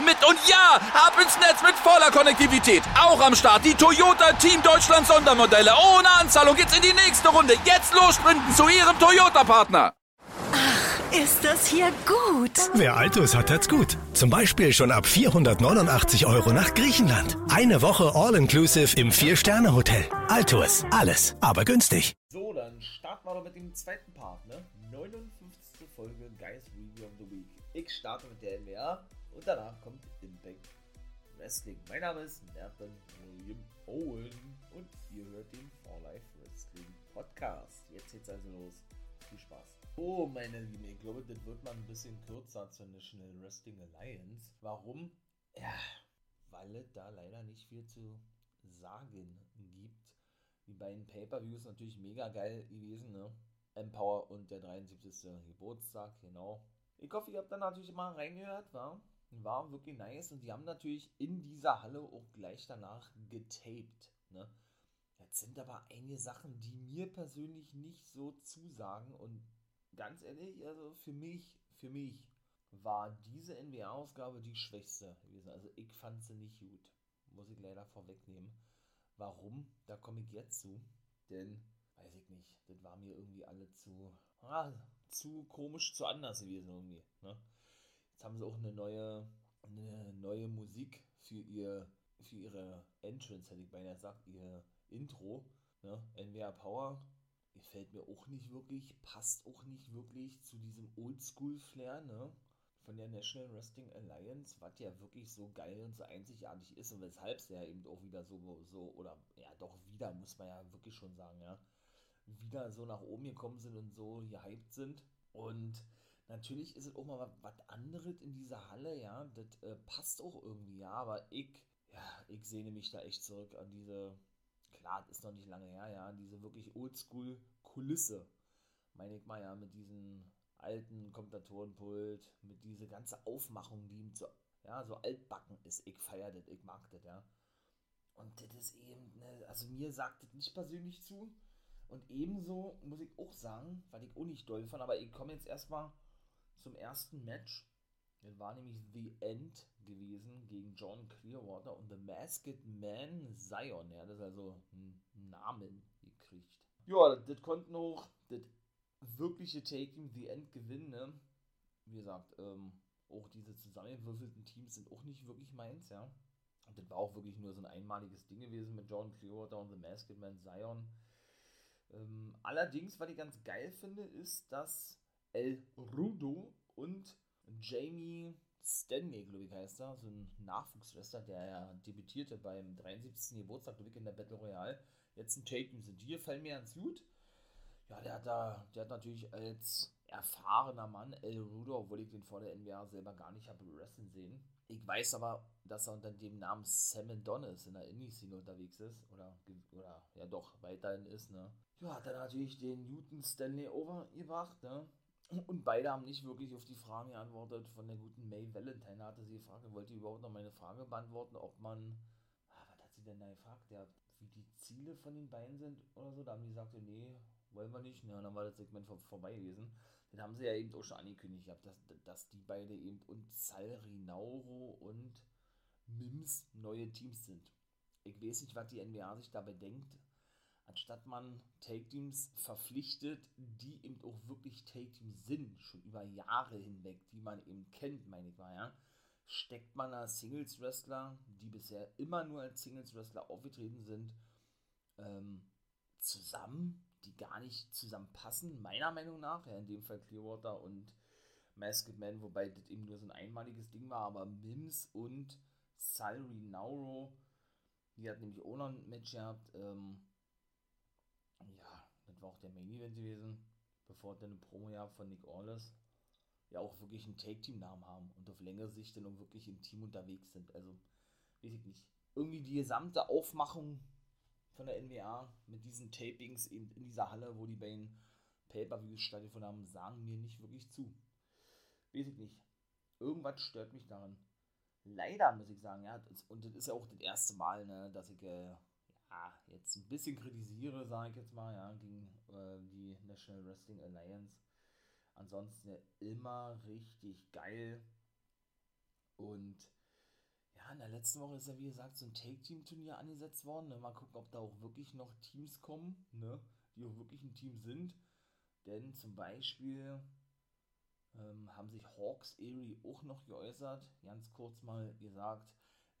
mit. Und ja, ab ins Netz mit voller Konnektivität. Auch am Start die Toyota Team Deutschland Sondermodelle. Ohne Anzahlung geht's in die nächste Runde. Jetzt los sprinten zu ihrem Toyota-Partner. Ist das hier gut? Wer Altus hat, hat's gut. Zum Beispiel schon ab 489 Euro nach Griechenland. Eine Woche All-Inclusive im Vier-Sterne-Hotel. Altus. Alles, aber günstig. So, dann starten wir doch mit dem zweiten Part, ne? 59. Folge Guys Review of the Week. Ich starte mit der NWA und danach kommt Impact Wrestling. Mein Name ist Nathan William Owen und ihr hört den For Life Wrestling Podcast. Jetzt geht's also los. Viel Spaß. Oh, meine Lieben, ich glaube, das wird mal ein bisschen kürzer zur National Wrestling Alliance. Warum? Ja, weil es da leider nicht viel zu sagen gibt. Die beiden Pay-Per-Views natürlich mega geil gewesen, ne? Empower und der 73. Geburtstag, genau. Ich hoffe, ihr habt da natürlich mal reingehört, war? War wirklich nice und die haben natürlich in dieser Halle auch gleich danach getaped, ne? Jetzt sind aber einige Sachen, die mir persönlich nicht so zusagen und ganz ehrlich, also für mich, für mich war diese NBA-Ausgabe die schwächste gewesen. Also ich fand sie nicht gut. Muss ich leider vorwegnehmen. Warum? Da komme ich jetzt zu. Denn, weiß ich nicht, das war mir irgendwie alle zu, ah, zu komisch, zu anders gewesen irgendwie. Ne? Jetzt haben sie auch eine neue, eine neue Musik für ihr, für ihre Entrance, hätte ich beinahe gesagt, ihr Intro. Ne? NBA Power gefällt mir auch nicht wirklich, passt auch nicht wirklich zu diesem Oldschool-Flair, ne? Von der National Wrestling Alliance, was ja wirklich so geil und so einzigartig ist und weshalb es ja eben auch wieder so, so, oder ja, doch wieder, muss man ja wirklich schon sagen, ja, wieder so nach oben gekommen sind und so gehypt sind. Und natürlich ist es auch mal was anderes in dieser Halle, ja, das äh, passt auch irgendwie, ja, aber ich, ja, ich sehne mich da echt zurück an diese klar, das ist noch nicht lange her, ja, diese wirklich Oldschool-Kulisse, meine ich mal, ja, mit diesem alten Kommentatorenpult, mit dieser ganze Aufmachung, die so, ja, so altbacken ist. Ich feiere das, ich mag das, ja. Und das ist eben, ne, also mir sagt das nicht persönlich zu. Und ebenso muss ich auch sagen, weil ich auch nicht doll fand, aber ich komme jetzt erstmal zum ersten Match. Das war nämlich The End gewesen gegen John Clearwater und The Masked Man Zion. Er hat das also einen Namen gekriegt. Ja, das, konnten auch das wirkliche Taking The End gewinnen. Ne? Wie gesagt, ähm, auch diese zusammengewürfelten Teams sind auch nicht wirklich meins, ja. Und das war auch wirklich nur so ein einmaliges Ding gewesen mit John Clearwater und The Masked Man Zion. Ähm, allerdings, was ich ganz geil finde, ist, dass El Rudo und Jamie Stanley, glaube ich, heißt er, so ein Nachwuchswrestler, der ja debütierte beim 73. Geburtstag, glaube ich, in der Battle Royale. Jetzt ein Taken sind. Die gefallen mir ganz gut. Ja, der hat da, der hat natürlich als erfahrener Mann El Rudo, obwohl ich den vor der NBA selber gar nicht habe wrestlen sehen. Ich weiß aber, dass er unter dem Namen Sam Adonis in der Indie-Szene unterwegs ist. Oder, oder ja doch, weiterhin ist, ne? Ja, hat er natürlich den Newton Stanley overgebracht, ne? Und beide haben nicht wirklich auf die Fragen geantwortet von der guten May Valentine. Hatte sie gefragt, wollte überhaupt noch meine Frage beantworten, ob man. Ah, was hat sie denn da gefragt? Ja, wie die Ziele von den beiden sind oder so. Da haben die gesagt, nee, wollen wir nicht. Ja, dann war das Segment vor, vorbei gewesen. Den haben sie ja eben auch schon angekündigt, dass, dass die beide eben und Sal Rinauro und Mims neue Teams sind. Ich weiß nicht, was die NBA sich dabei denkt anstatt man Take-Teams verpflichtet, die eben auch wirklich Take-Teams sind, schon über Jahre hinweg, die man eben kennt, meine ich mal, ja, steckt man da Singles-Wrestler, die bisher immer nur als Singles-Wrestler aufgetreten sind, ähm, zusammen, die gar nicht zusammenpassen, meiner Meinung nach, ja, in dem Fall Clearwater und Masked Man, wobei das eben nur so ein einmaliges Ding war, aber Mims und Salary Nauro, die hat nämlich auch noch ein Match gehabt, ähm, war auch der Main Event gewesen, bevor dann eine Promo ja von Nick Orles. ja auch wirklich einen Take-Team-Namen haben und auf längere Sicht dann auch wirklich im Team unterwegs sind. Also, weiß ich nicht. Irgendwie die gesamte Aufmachung von der NWA mit diesen Tapings eben in dieser Halle, wo die beiden Pay-Per-Views stattgefunden haben, sagen mir nicht wirklich zu. Weiß ich nicht. Irgendwas stört mich daran. Leider muss ich sagen, ja, und das ist ja auch das erste Mal, ne, dass ich äh, ja, jetzt ein bisschen kritisiere, sage ich jetzt mal, ja, gegen äh, die National Wrestling Alliance. Ansonsten ja, immer richtig geil. Und ja, in der letzten Woche ist ja wie gesagt so ein Take-Team-Turnier angesetzt worden. Ne? Mal gucken, ob da auch wirklich noch Teams kommen, ne? die auch wirklich ein Team sind. Denn zum Beispiel ähm, haben sich Hawks Erie auch noch geäußert. Ganz kurz mal gesagt,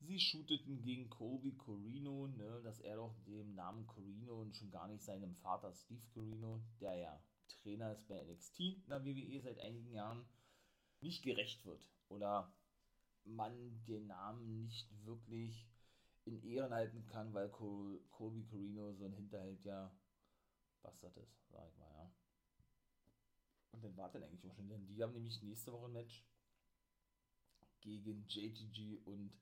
sie shooteten gegen Colby Corino, ne, dass er doch dem Namen Corino und schon gar nicht seinem Vater Steve Corino, der ja Trainer ist bei NXT in der WWE seit einigen Jahren, nicht gerecht wird. Oder man den Namen nicht wirklich in Ehren halten kann, weil Col Colby Corino so ein Hinterhalt ja Bastard ist, sag ich mal, ja. Und dann war dann eigentlich auch schon, denn die haben nämlich nächste Woche ein Match gegen JTG und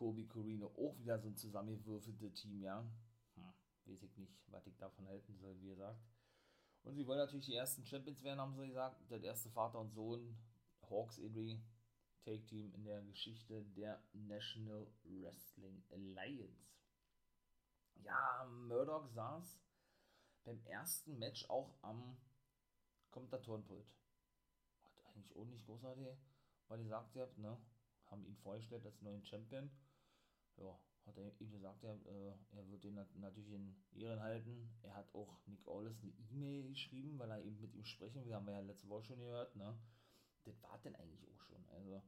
Kobe Corino. Auch wieder so ein zusammengewürfeltes Team, ja. Hm, weiß ich nicht, was ich davon halten soll, wie gesagt. Und sie wollen natürlich die ersten Champions werden, haben sie gesagt. Der erste Vater und Sohn, Hawks Erie, Take Team in der Geschichte der National Wrestling Alliance. Ja, Murdoch saß beim ersten Match auch am Kommentatorenpult. Hat eigentlich auch nicht großartig, weil ihr sagt, ihr habt, ne? Haben ihn vorgestellt als neuen Champion. Ja, hat er ihm gesagt, er, äh, er wird den natürlich in Ehren halten. Er hat auch Nick Aulis eine E-Mail geschrieben, weil er eben mit ihm sprechen will. Haben wir ja letzte Woche schon gehört, ne? Das war denn eigentlich auch schon. Also,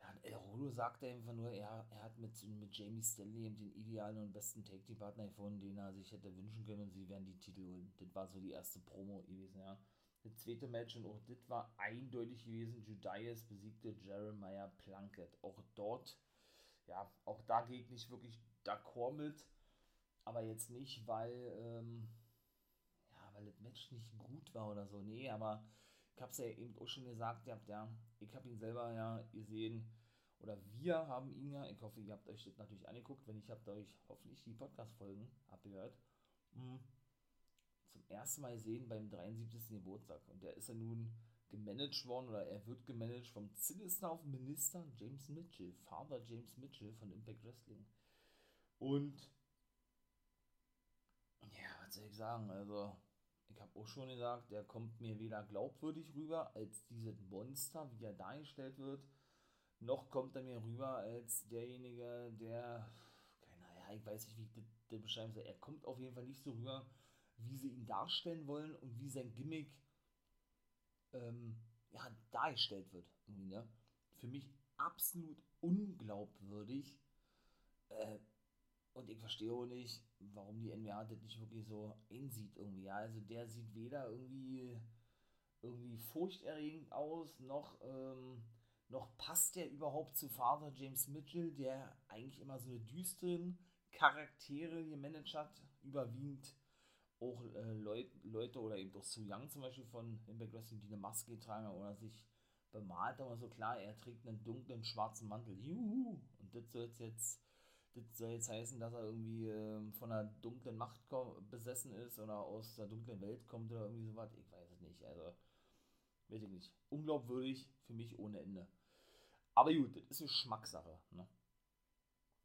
ja, El Rolo sagte einfach nur, er, er hat mit, mit Jamie Stanley den idealen und besten Tag Team Partner gefunden, den er sich hätte wünschen können und sie werden die Titel holen. Das war so die erste Promo gewesen, ja. Das zweite Match und auch das war eindeutig gewesen. Judas besiegte Jeremiah Plunkett. Auch dort, ja, auch da geht nicht wirklich d'accord mit. Aber jetzt nicht, weil, ähm, ja, weil das Match nicht gut war oder so. Nee, aber ich habe es ja eben auch schon gesagt, ihr habt ja, ich habe ihn selber ja gesehen, oder wir haben ihn ja, ich hoffe, ihr habt euch das natürlich angeguckt, wenn nicht, habt euch hoffentlich die Podcast-Folgen abgehört. Mhm zum ersten Mal sehen beim 73. Geburtstag. Und der ist ja nun gemanagt worden oder er wird gemanagt vom auf Minister James Mitchell, Father James Mitchell von Impact Wrestling. Und ja, was soll ich sagen? Also, ich habe auch schon gesagt, der kommt mir weder glaubwürdig rüber als dieses Monster, wie er dargestellt wird, noch kommt er mir rüber als derjenige, der, keine Ahnung, ich weiß nicht, wie ich das beschreiben soll. Er kommt auf jeden Fall nicht so rüber, wie sie ihn darstellen wollen und wie sein Gimmick ähm, ja, dargestellt wird. Ne? Für mich absolut unglaubwürdig. Äh, und ich verstehe auch nicht, warum die NWA das nicht wirklich so einsieht irgendwie. Ja? Also der sieht weder irgendwie, irgendwie furchterregend aus, noch, ähm, noch passt der überhaupt zu Father James Mitchell, der eigentlich immer so eine düsteren Charaktere gemanagt hat, überwiegend auch äh, Leut, Leute oder eben doch Su Young zum Beispiel von Impact Wrestling, die eine Maske tragen oder sich bemalt aber so klar, er trägt einen dunklen schwarzen Mantel. Juhu! Und das soll jetzt, das soll jetzt heißen, dass er irgendwie äh, von einer dunklen Macht besessen ist oder aus der dunklen Welt kommt oder irgendwie sowas. Ich weiß es nicht. Also, weiß ich nicht. Unglaubwürdig für mich ohne Ende. Aber gut, das ist eine Geschmackssache. Ne?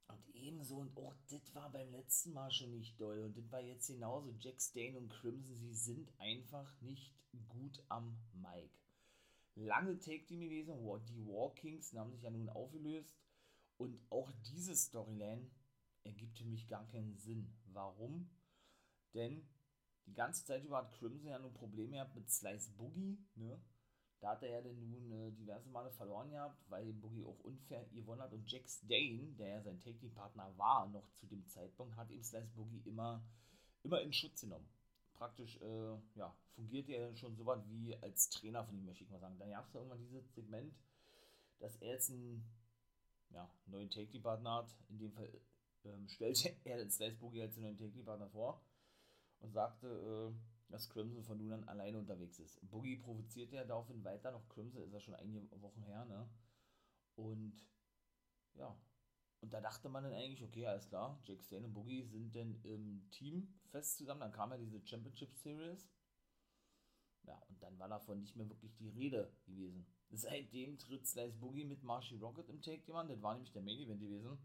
Und ebenso, und auch das war beim letzten Mal schon nicht doll. Und das war jetzt genauso. Jack Stain und Crimson, sie sind einfach nicht gut am Mic. Lange Take-Team gewesen, die War Kings haben sich ja nun aufgelöst. Und auch diese Storyline ergibt für mich gar keinen Sinn. Warum? Denn die ganze Zeit über hat Crimson ja nun Probleme gehabt mit Slice Boogie, ne? Da hat er ja dann nun äh, diverse Male verloren gehabt, weil Boogie auch unfair gewonnen hat. Und Jack Stain, der ja sein Technikpartner war, noch zu dem Zeitpunkt, hat ihm Slice Boogie immer, immer in Schutz genommen. Praktisch, äh, ja, fungierte er schon so was wie als Trainer von ihm, möchte ich mal sagen. Dann gab es da irgendwann dieses Segment, dass er jetzt einen ja, neuen Take-Partner hat. In dem Fall ähm, stellte er den Slice Boogie als neuen Take-Partner vor und sagte, äh, dass Crimson von nun an alleine unterwegs ist. Boogie provoziert ja daraufhin weiter noch Crimson, ist ja schon einige Wochen her, ne? Und ja, und da dachte man dann eigentlich, okay, alles klar, Jake Stane und Boogie sind dann im Team fest zusammen. Dann kam ja diese Championship Series. Ja, und dann war davon nicht mehr wirklich die Rede gewesen. Seitdem tritt Slice Boogie mit Marshy Rocket im Take Team an. Das war nämlich der Main Event gewesen.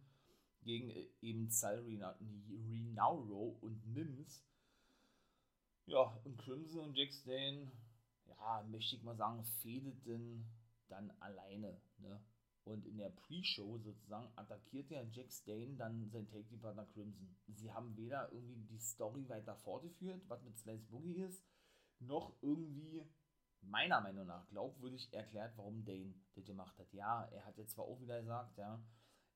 Gegen äh, eben Sal Rinauro und Mims. Ja, und Crimson und Jack Stane, ja, möchte ich mal sagen, fehdeten dann alleine. Ne? Und in der Pre-Show sozusagen attackiert ja Jack Stane dann sein Take-Team-Partner Crimson. Sie haben weder irgendwie die Story weiter fortgeführt, was mit Slice Boogie ist, noch irgendwie meiner Meinung nach glaubwürdig erklärt, warum Dane das gemacht hat. Ja, er hat jetzt zwar auch wieder gesagt, ja,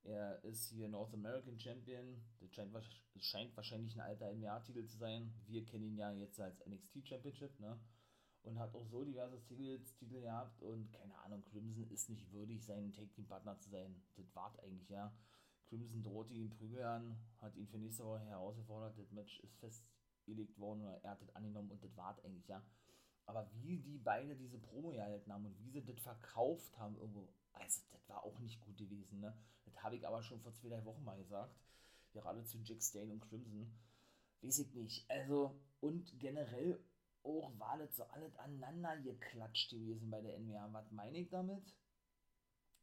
er ist hier North American Champion. Das scheint, scheint wahrscheinlich ein alter NWA-Titel zu sein. Wir kennen ihn ja jetzt als NXT Championship, ne? Und hat auch so diverse Singles, Titel gehabt. Und keine Ahnung, Crimson ist nicht würdig, sein Take-Team-Partner zu sein. Das wart eigentlich, ja. Crimson drohte ihn Prügel an, hat ihn für nächste Woche herausgefordert. Das Match ist festgelegt worden oder er hat das angenommen und das wart eigentlich, ja. Aber wie die beide diese Promo gehalten haben und wie sie das verkauft haben, irgendwo, also das war auch nicht gut gewesen, ne? Das habe ich aber schon vor zwei, drei Wochen mal gesagt. Ja, gerade zu Jack Stane und Crimson. Weiß ich nicht. Also, und generell auch war das so alles aneinander geklatscht gewesen bei der NWA. Was meine ich damit?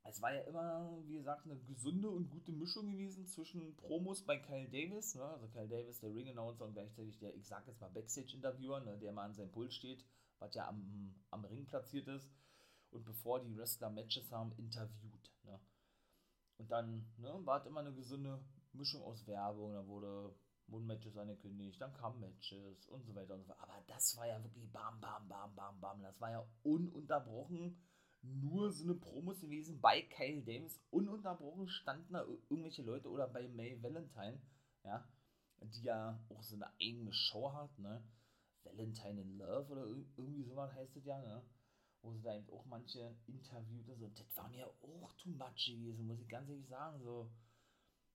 Es war ja immer, wie gesagt, eine gesunde und gute Mischung gewesen zwischen Promos bei Kyle Davis, ne? also Kyle Davis, der Ring-Announcer und gleichzeitig der, ich sag jetzt mal, Backstage-Interviewer, ne? der mal an seinem Pult steht, was ja am, am Ring platziert ist und bevor die Wrestler Matches haben, interviewt. Ne? Und dann ne, war es immer eine gesunde Mischung aus Werbung, da wurde Mund-Matches angekündigt, dann kamen Matches und so weiter und so fort. Aber das war ja wirklich bam, bam, bam, bam, bam. Das war ja ununterbrochen nur so eine Promos gewesen bei Kyle Davis. Ununterbrochen standen da irgendwelche Leute oder bei May Valentine, ja, die ja auch so eine eigene Show hat, ne? Valentine in Love oder irgendwie sowas heißt es ja, ne? Wo sie da eben auch manche interviewt und so. Das war mir auch too much gewesen, muss ich ganz ehrlich sagen. So,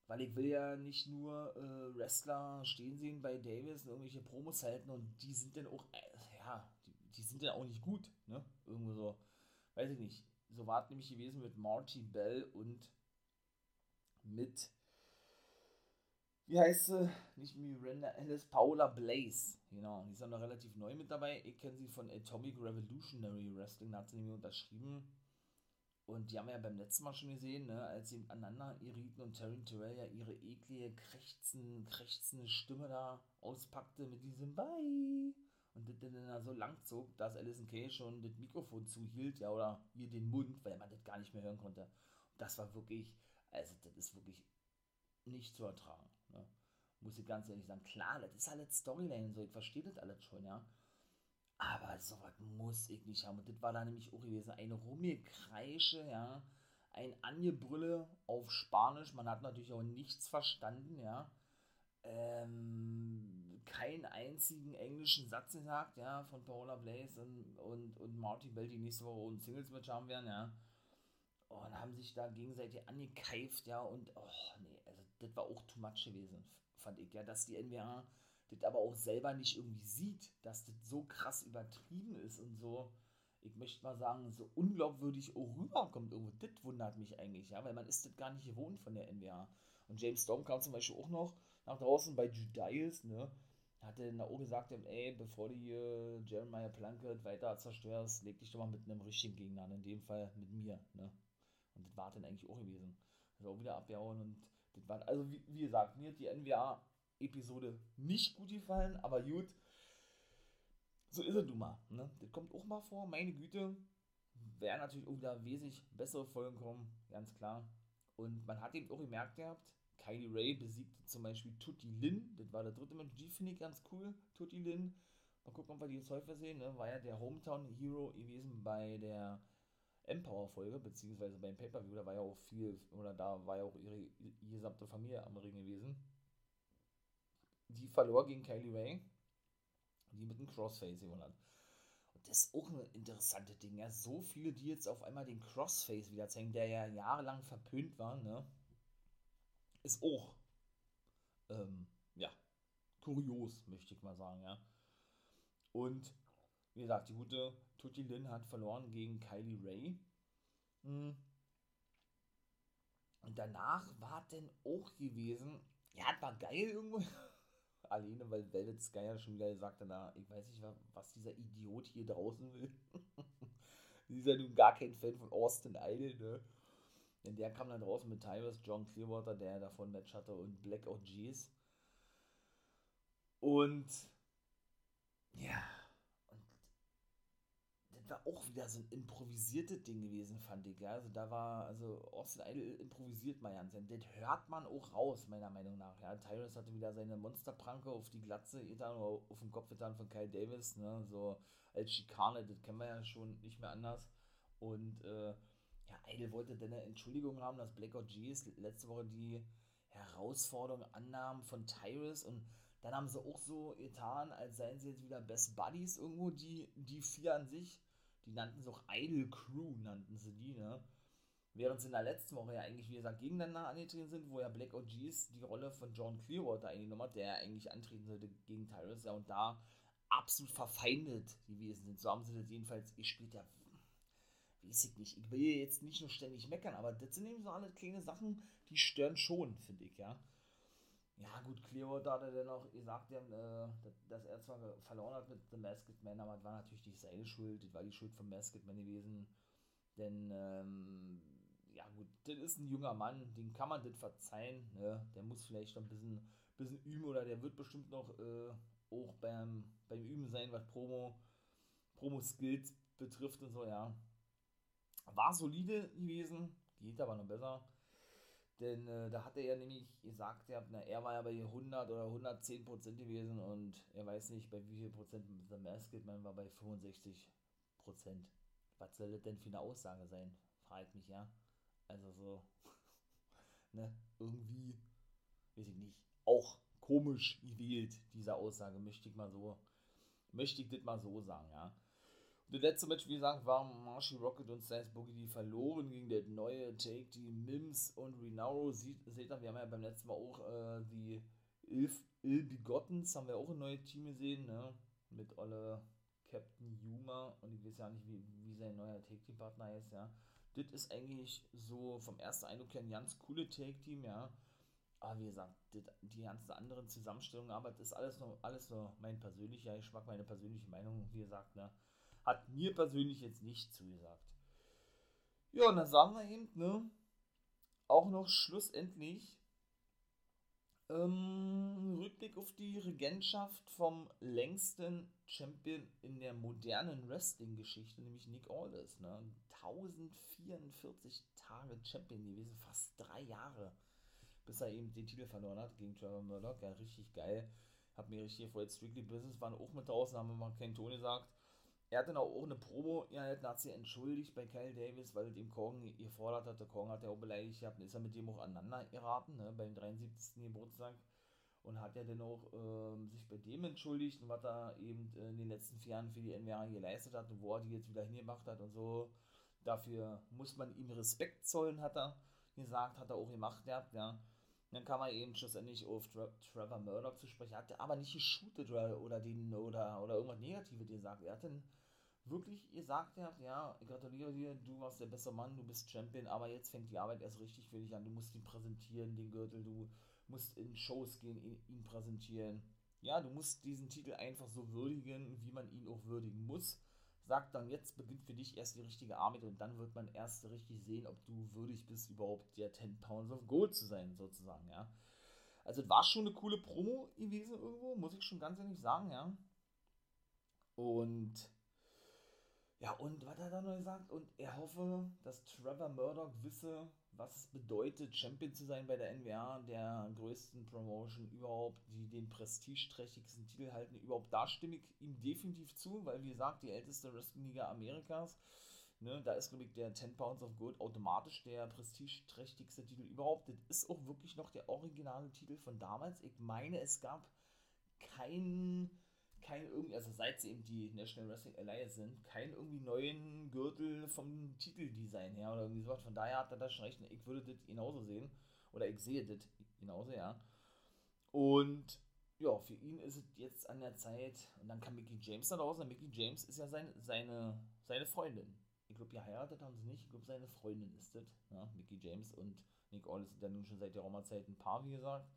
weil ich will ja nicht nur äh, Wrestler stehen sehen bei Davis und irgendwelche Promos halten und die sind dann auch, äh, ja, die, die, sind dann auch nicht gut, ne? Irgendwo so, weiß ich nicht. So war es nämlich gewesen mit Marty Bell und mit, wie heißt sie? Nicht Miranda Alice, Paula Blaze. Genau, die ist noch relativ neu mit dabei. Ich kenne sie von Atomic Revolutionary Wrestling, da hat sie nämlich unterschrieben und die haben wir ja beim letzten Mal schon gesehen, ne, als sie aneinander irriten und Terry Terrell ja ihre eklige, krächzen, krächzende Stimme da auspackte mit diesem Bye. Und das dann da so lang zog, dass Alison Kay schon das Mikrofon zuhielt, ja, oder ihr den Mund, weil man das gar nicht mehr hören konnte. Und das war wirklich, also das ist wirklich nicht zu ertragen. Muss ich ganz ehrlich sagen. Klar, das ist alles Storyline, so, ich verstehe das alles schon, ja. Aber sowas muss ich nicht haben. Und das war da nämlich auch gewesen. Eine Rummikreische, ja. Ein Angebrülle auf Spanisch. Man hat natürlich auch nichts verstanden, ja. Ähm, keinen einzigen englischen Satz gesagt, ja, von Paola Blaze und, und, und Marty Bell, die nächste Woche ein Singles-Match haben werden, ja. Und haben sich da gegenseitig angekeift, ja, und, oh, nee, also das war auch too much gewesen, fand ich, ja, dass die NWA das aber auch selber nicht irgendwie sieht, dass das so krass übertrieben ist und so, ich möchte mal sagen, so unglaubwürdig auch rüberkommt irgendwo. Das wundert mich eigentlich, ja, weil man ist das gar nicht gewohnt von der NWA. Und James Storm kam zum Beispiel auch noch nach draußen bei Judias, ne, hatte dann auch gesagt, ey, bevor du hier Jeremiah Plunkett weiter zerstörst, leg dich doch mal mit einem richtigen Gegner an, in dem Fall mit mir, ne. Und das war dann eigentlich auch gewesen. Das auch wieder abgehauen und das war, also wie, wie gesagt, mir hat die NWA Episode nicht gut gefallen, aber gut. So ist es nun mal. Ne? Das kommt auch mal vor, meine Güte. Wäre natürlich auch wieder wesentlich bessere Folgen kommen, ganz klar. Und man hat eben auch gemerkt gehabt, Kylie Ray besiegte zum Beispiel Tutti Lin. Das war der dritte Match. Die finde ich ganz cool. Tutti Lin. Mal gucken, ob wir die jetzt häufiger sehen. Ne? War ja der Hometown Hero gewesen bei der Empower-Folge, beziehungsweise beim Pay-Per-View. Da war ja auch viel, oder da war ja auch ihre, ihre gesamte Familie am Ring gewesen die verlor gegen Kylie Ray, die mit einem Crossface gewonnen hat. Und das ist auch ein interessantes Ding, ja. So viele, die jetzt auf einmal den Crossface wieder zeigen, der ja jahrelang verpönt war, ne? Ist auch, ähm, ja, kurios, möchte ich mal sagen, ja. Und wie gesagt, die gute Tutti Lin hat verloren gegen Kylie Ray. Hm. Und danach war denn auch gewesen, ja, war geil irgendwo. Alleine, weil Velvet Sky ja schon gesagt hat, na, ich weiß nicht, was dieser Idiot hier draußen will. Sie ist ja nun gar kein Fan von Austin Idol, ne? Denn der kam dann draußen mit Tyrus, John Clearwater, der davon Match hatte, und Black OGs. Und ja, war auch wieder so ein improvisiertes Ding gewesen, fand ich. Ja? Also da war, also Austin Idol improvisiert mal ganz. Das hört man auch raus, meiner Meinung nach. Ja? Tyrus hatte wieder seine Monsterpranke auf die Glatze getan oder auf den Kopf getan von Kyle Davis, ne? so als Schikane, das kennen wir ja schon nicht mehr anders. Und äh, ja, Idol wollte dann eine Entschuldigung haben, dass Black OGs letzte Woche die Herausforderung annahmen von Tyrus und dann haben sie auch so getan, als seien sie jetzt wieder Best Buddies irgendwo, die, die vier an sich die nannten sie auch Idle Crew, nannten sie die, ne? Während sie in der letzten Woche ja eigentlich, wie gesagt, gegeneinander angetreten sind, wo ja Black OGs die Rolle von John Clearwater eingenommen hat, der ja eigentlich antreten sollte gegen Tyrus, ja, und da absolut verfeindet gewesen sind. So haben sie das jedenfalls gespielt, ja, weiß ich nicht. Ich will jetzt nicht nur ständig meckern, aber das sind eben so alle kleine Sachen, die stören schon, finde ich, ja. Ja, gut, Clearwater hat er dann auch gesagt, äh, dass er zwar verloren hat mit The Masked Man, aber das war natürlich nicht seine Schuld, das war die Schuld von Masked Man gewesen. Denn, ähm, ja, gut, das ist ein junger Mann, den kann man das verzeihen, ne? Der muss vielleicht noch ein bisschen, bisschen üben oder der wird bestimmt noch äh, auch beim, beim Üben sein, was Promo, Promo-Skills betrifft und so, ja. War solide gewesen, geht aber noch besser. Denn äh, da hat er nämlich gesagt, ja, na, er war ja bei 100 oder 110 Prozent gewesen und er weiß nicht, bei wie viel Prozent The Masked Man war bei 65 Prozent. Was soll das denn für eine Aussage sein? Fragt mich, ja. Also so, ne, irgendwie, weiß ich nicht, auch komisch gewählt, diese Aussage, möchte ich mal so, möchte ich das mal so sagen, ja. Das letzte Match, wie gesagt, war Marshy Rocket und Slice Boogie, die verloren gegen das neue Take, die Mims und Rinauro. Seht ihr, wir haben ja beim letzten Mal auch äh, die Ilf, Ill-Begottens, haben wir auch ein neues Team gesehen, ne? Mit Olle Captain Yuma und ich weiß ja nicht, wie, wie sein neuer Take-Team-Partner heißt, ja. Das ist eigentlich so vom ersten Eindruck her ein ganz cooles Take-Team, ja. Aber wie gesagt, das, die ganzen anderen Zusammenstellungen, aber das ist alles nur, alles nur mein persönlicher Geschmack, meine persönliche Meinung, wie gesagt, ne hat mir persönlich jetzt nicht zugesagt. Ja, und dann sagen wir eben, ne, auch noch schlussendlich ähm, Rückblick auf die Regentschaft vom längsten Champion in der modernen Wrestling-Geschichte, nämlich Nick Aldis. Ne? 1044 Tage Champion gewesen, fast drei Jahre, bis er eben den Titel verloren hat gegen Trevor Murdoch. Ja, richtig geil. Hab mir richtig gefreut. Strictly Business waren auch mit draußen, haben wir mal keinen Ton gesagt. Er hat dann auch ohne Promo gehalten, hat sich entschuldigt bei Kyle Davis, weil dem Kong gefordert hat. Der Kong hat ja auch beleidigt gehabt und ist er mit dem auch aneinander geraten, ne, beim 73. Geburtstag. Und hat ja dann auch äh, sich bei dem entschuldigt was er eben in den letzten vier Jahren für die NWA geleistet hat und wo er die jetzt wieder hingemacht hat und so. Dafür muss man ihm Respekt zollen, hat er gesagt, hat er auch gemacht gehabt, ja. Dann kam er eben schlussendlich auf Tra Trevor Murdoch zu sprechen, hat aber nicht geshootet oder, oder, den, oder, oder irgendwas Negatives gesagt. Er hat dann wirklich gesagt habt, ja, gratuliere dir, du warst der beste Mann, du bist Champion, aber jetzt fängt die Arbeit erst richtig für dich an. Du musst ihn präsentieren, den Gürtel, du musst in Shows gehen, ihn, ihn präsentieren. Ja, du musst diesen Titel einfach so würdigen, wie man ihn auch würdigen muss. Sagt dann, jetzt beginnt für dich erst die richtige Arbeit und dann wird man erst richtig sehen, ob du würdig bist, überhaupt der 10 Pounds of Gold zu sein, sozusagen, ja. Also, es war schon eine coole Promo gewesen irgendwo, muss ich schon ganz ehrlich sagen, ja. Und ja, und was hat er noch gesagt? Und er hoffe, dass Trevor Murdoch wisse, was es bedeutet, Champion zu sein bei der NWA, der größten Promotion überhaupt, die den prestigeträchtigsten Titel halten. Überhaupt da stimme ich ihm definitiv zu, weil, wie gesagt, die älteste Wrestling-Liga Amerikas, ne, da ist, glaube ich, der 10 Pounds of Gold automatisch der prestigeträchtigste Titel überhaupt. Das ist auch wirklich noch der originale Titel von damals. Ich meine, es gab keinen kein irgendwie, also seit sie eben die National Wrestling Alliance sind, kein irgendwie neuen Gürtel vom Titeldesign her oder irgendwie sowas. Von daher hat er das schon recht. Ich würde das genauso sehen. Oder ich sehe das genauso, ja. Und ja, für ihn ist es jetzt an der Zeit, und dann kam Mickey James da draußen. Mickey James ist ja sein, seine, seine Freundin. Ich glaube, geheiratet haben sie nicht. Ich glaube, seine Freundin ist das. Ja, Mickey James und Nick Aldis sind ja nun schon seit der Roma-Zeit ein Paar, wie gesagt.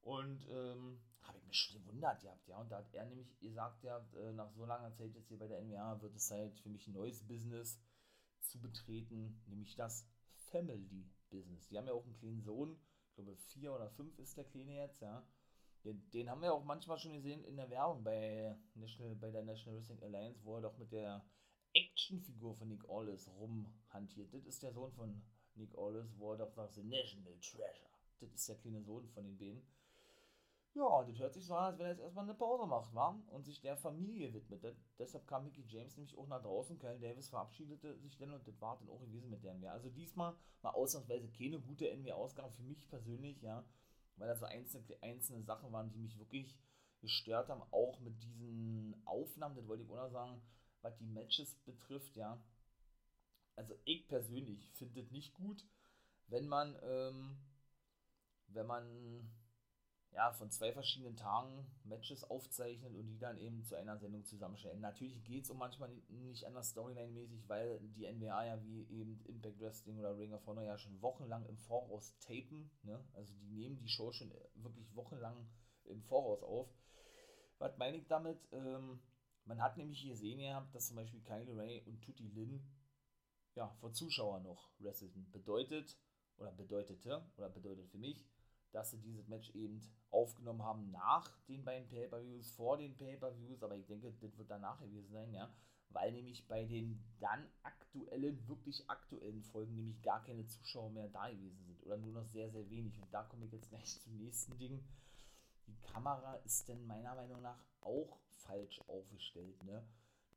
Und ähm, habe ich mich schon gewundert gehabt, ja. Und da hat er nämlich gesagt, ja, äh, nach so langer Zeit jetzt hier bei der NBA wird es halt für mich ein neues Business zu betreten, nämlich das Family Business. Die haben ja auch einen kleinen Sohn, ich glaube vier oder fünf ist der Kleine jetzt, ja. Den, den haben wir auch manchmal schon gesehen in der Werbung bei, National, bei der National Wrestling Alliance, wo er doch mit der Actionfigur von Nick Aldis rumhantiert. Das ist der Sohn von Nick Aldis, wo er doch sagt, The National Treasure. Das ist der kleine Sohn von den beiden. Ja, das hört sich so an, als wenn er jetzt erstmal eine Pause macht, war und sich der Familie widmet. Das, deshalb kam Mickey James nämlich auch nach draußen. Kyle Davis verabschiedete sich dann und das war dann auch gewesen mit der NWA. Also diesmal mal ausnahmsweise keine gute NWA-Ausgabe für mich persönlich, ja, weil da so einzelne, einzelne Sachen waren, die mich wirklich gestört haben, auch mit diesen Aufnahmen, das wollte ich auch noch sagen, was die Matches betrifft, ja. Also ich persönlich finde es nicht gut, wenn man, ähm, wenn man ja, von zwei verschiedenen Tagen Matches aufzeichnet und die dann eben zu einer Sendung zusammenstellen. Natürlich geht es um manchmal nicht anders Storyline-mäßig, weil die NWA ja wie eben Impact Wrestling oder Ring of Honor ja schon wochenlang im Voraus tapen. Ne? Also die nehmen die Show schon wirklich wochenlang im Voraus auf. Was meine ich damit? Ähm, man hat nämlich gesehen gehabt, dass zum Beispiel Kylie Ray und Tutti Lin ja, vor Zuschauern noch wrestelten. Bedeutet, oder bedeutete, oder bedeutet für mich, dass sie dieses Match eben aufgenommen haben nach den beiden Pay-Per-Views, vor den Pay-Per-Views, aber ich denke, das wird danach gewesen sein, ja, weil nämlich bei den dann aktuellen, wirklich aktuellen Folgen nämlich gar keine Zuschauer mehr da gewesen sind oder nur noch sehr, sehr wenig. Und da komme ich jetzt gleich zum nächsten Ding. Die Kamera ist denn meiner Meinung nach auch falsch aufgestellt, ne?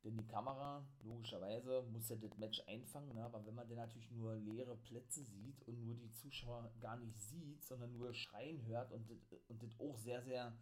Denn die Kamera, logischerweise, muss ja das Match einfangen, ne? aber wenn man dann natürlich nur leere Plätze sieht und nur die Zuschauer gar nicht sieht, sondern nur schreien hört und das, und das auch sehr, sehr,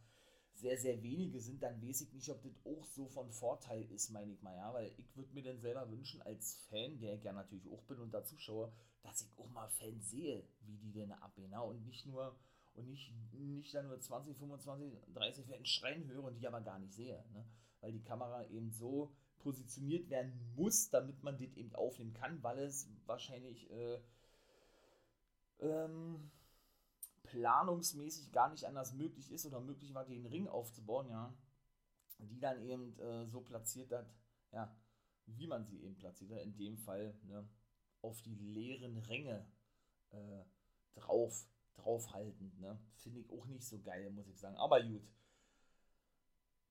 sehr, sehr wenige sind, dann weiß ich nicht, ob das auch so von Vorteil ist, meine ich mal, ja, weil ich würde mir dann selber wünschen, als Fan, der ich ja natürlich auch bin und da Zuschauer, dass ich auch mal Fans sehe, wie die denn abgehen, ne? und nicht nur, und nicht, nicht dann nur 20, 25, 30 Fans schreien höre und die aber gar nicht sehe, ne? weil die Kamera eben so positioniert werden muss, damit man das eben aufnehmen kann, weil es wahrscheinlich äh, ähm, planungsmäßig gar nicht anders möglich ist oder möglich war, den Ring aufzubauen, ja, die dann eben äh, so platziert hat, ja, wie man sie eben platziert hat, in dem Fall ne, auf die leeren Ränge äh, drauf, draufhaltend, ne, finde ich auch nicht so geil, muss ich sagen, aber gut,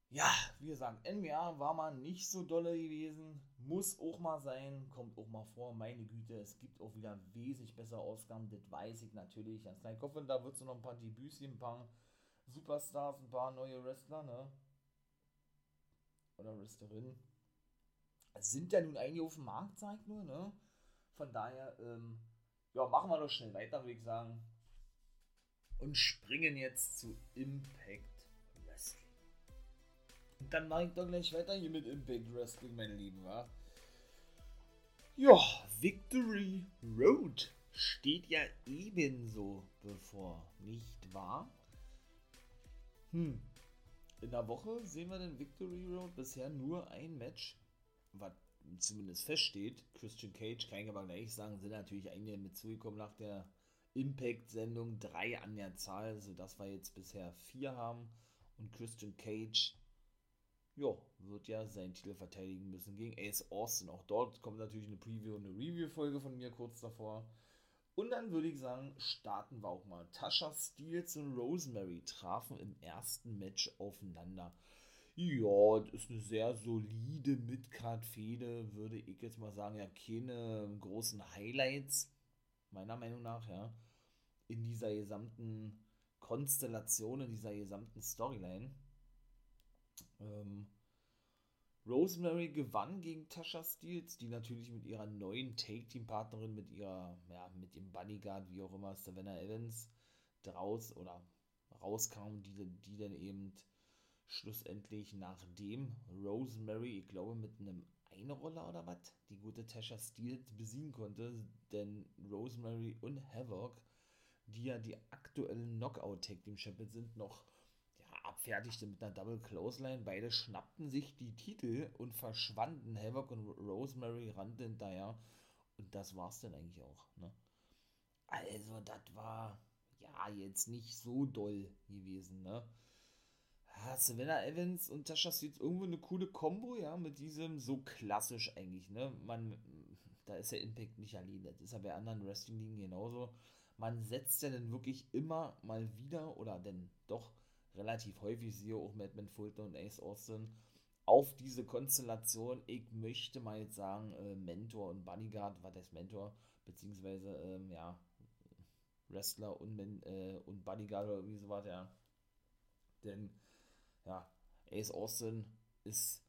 ja, wie gesagt, NWA war mal nicht so dolle gewesen. Muss auch mal sein, kommt auch mal vor. Meine Güte, es gibt auch wieder wesentlich bessere Ausgaben, das weiß ich natürlich. Ganz. Ich hoffe, da wird es noch ein paar Debüts ein paar Superstars, ein paar neue Wrestler, ne? Oder Wrestlerinnen. Es sind ja nun einige auf dem Markt, sag ich nur, ne? Von daher, ähm, ja, machen wir doch schnell weiter, würde ich sagen. Und springen jetzt zu Impact dann mache ich doch gleich weiter hier mit Impact Wrestling, meine Lieben, wa? Ja, Victory Road steht ja ebenso bevor, nicht wahr? Hm. In der Woche sehen wir den Victory Road bisher nur ein Match, was zumindest feststeht. Christian Cage, kann ich aber gleich sagen, sind natürlich einige mit zugekommen nach der Impact-Sendung. Drei an der Zahl, sodass wir jetzt bisher vier haben. Und Christian Cage ja, wird ja seinen Titel verteidigen müssen gegen Ace Austin. Auch dort kommt natürlich eine Preview und eine Review-Folge von mir kurz davor. Und dann würde ich sagen, starten wir auch mal. Tasha Steels und Rosemary trafen im ersten Match aufeinander. Ja, das ist eine sehr solide Midcard-Fehde, würde ich jetzt mal sagen. Ja, keine großen Highlights, meiner Meinung nach, ja, in dieser gesamten Konstellation, in dieser gesamten Storyline. Ähm, Rosemary gewann gegen Tasha Steels, die natürlich mit ihrer neuen Take-Team-Partnerin, mit ihrer, ja, mit dem Bodyguard, wie auch immer, Savannah Evans, draus oder rauskam, die, die dann eben schlussendlich nachdem Rosemary, ich glaube, mit einem Einroller oder was, die gute Tasha Steels besiegen konnte, denn Rosemary und Havoc, die ja die aktuellen Knockout Tag Team Champions sind, noch abfertigte mit einer Double Clothesline. Beide schnappten sich die Titel und verschwanden. Havoc und Rosemary rannten hinterher. Und das war's dann eigentlich auch. Ne? Also, das war ja jetzt nicht so doll gewesen. Ne? Ja, Savannah Evans und Tasha Steels irgendwo eine coole Combo, ja, mit diesem so klassisch eigentlich, ne? Man, da ist der Impact nicht allein. Das ist ja bei anderen Wrestling-Ligen genauso. Man setzt ja dann wirklich immer mal wieder oder denn doch relativ häufig, siehe auch Madman Fulton und Ace Austin, auf diese Konstellation, ich möchte mal jetzt sagen, äh, Mentor und Bodyguard, was heißt Mentor, beziehungsweise, ähm, ja, Wrestler und, äh, und Bodyguard oder wie so was, ja. Denn, ja, Ace Austin ist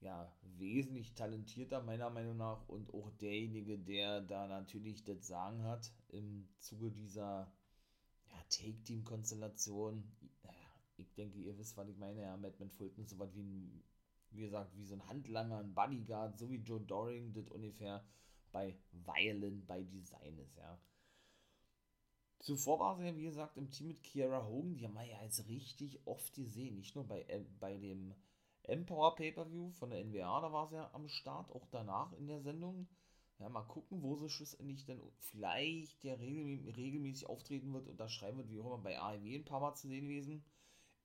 ja wesentlich talentierter meiner Meinung nach und auch derjenige, der da natürlich das Sagen hat im Zuge dieser ja, Take-Team-Konstellation. Ja, ich denke, ihr wisst, was ich meine. Ja, Madman Fulton ist so was wie ein, wie gesagt, wie so ein Handlanger, ein Bodyguard, so wie Joe Doring das ungefähr bei Violent, bei Design ist, ja. Zuvor war sie ja, wie gesagt, im Team mit Kiara Hogan. Die haben wir ja jetzt richtig oft gesehen. Nicht nur bei, äh, bei dem Empower Pay-Per-View von der NWA, da war sie ja am Start, auch danach in der Sendung. Ja, mal gucken, wo sie schlussendlich dann vielleicht regel, regelmäßig auftreten wird und da schreiben wird, wie auch immer bei AEW ein paar Mal zu sehen gewesen.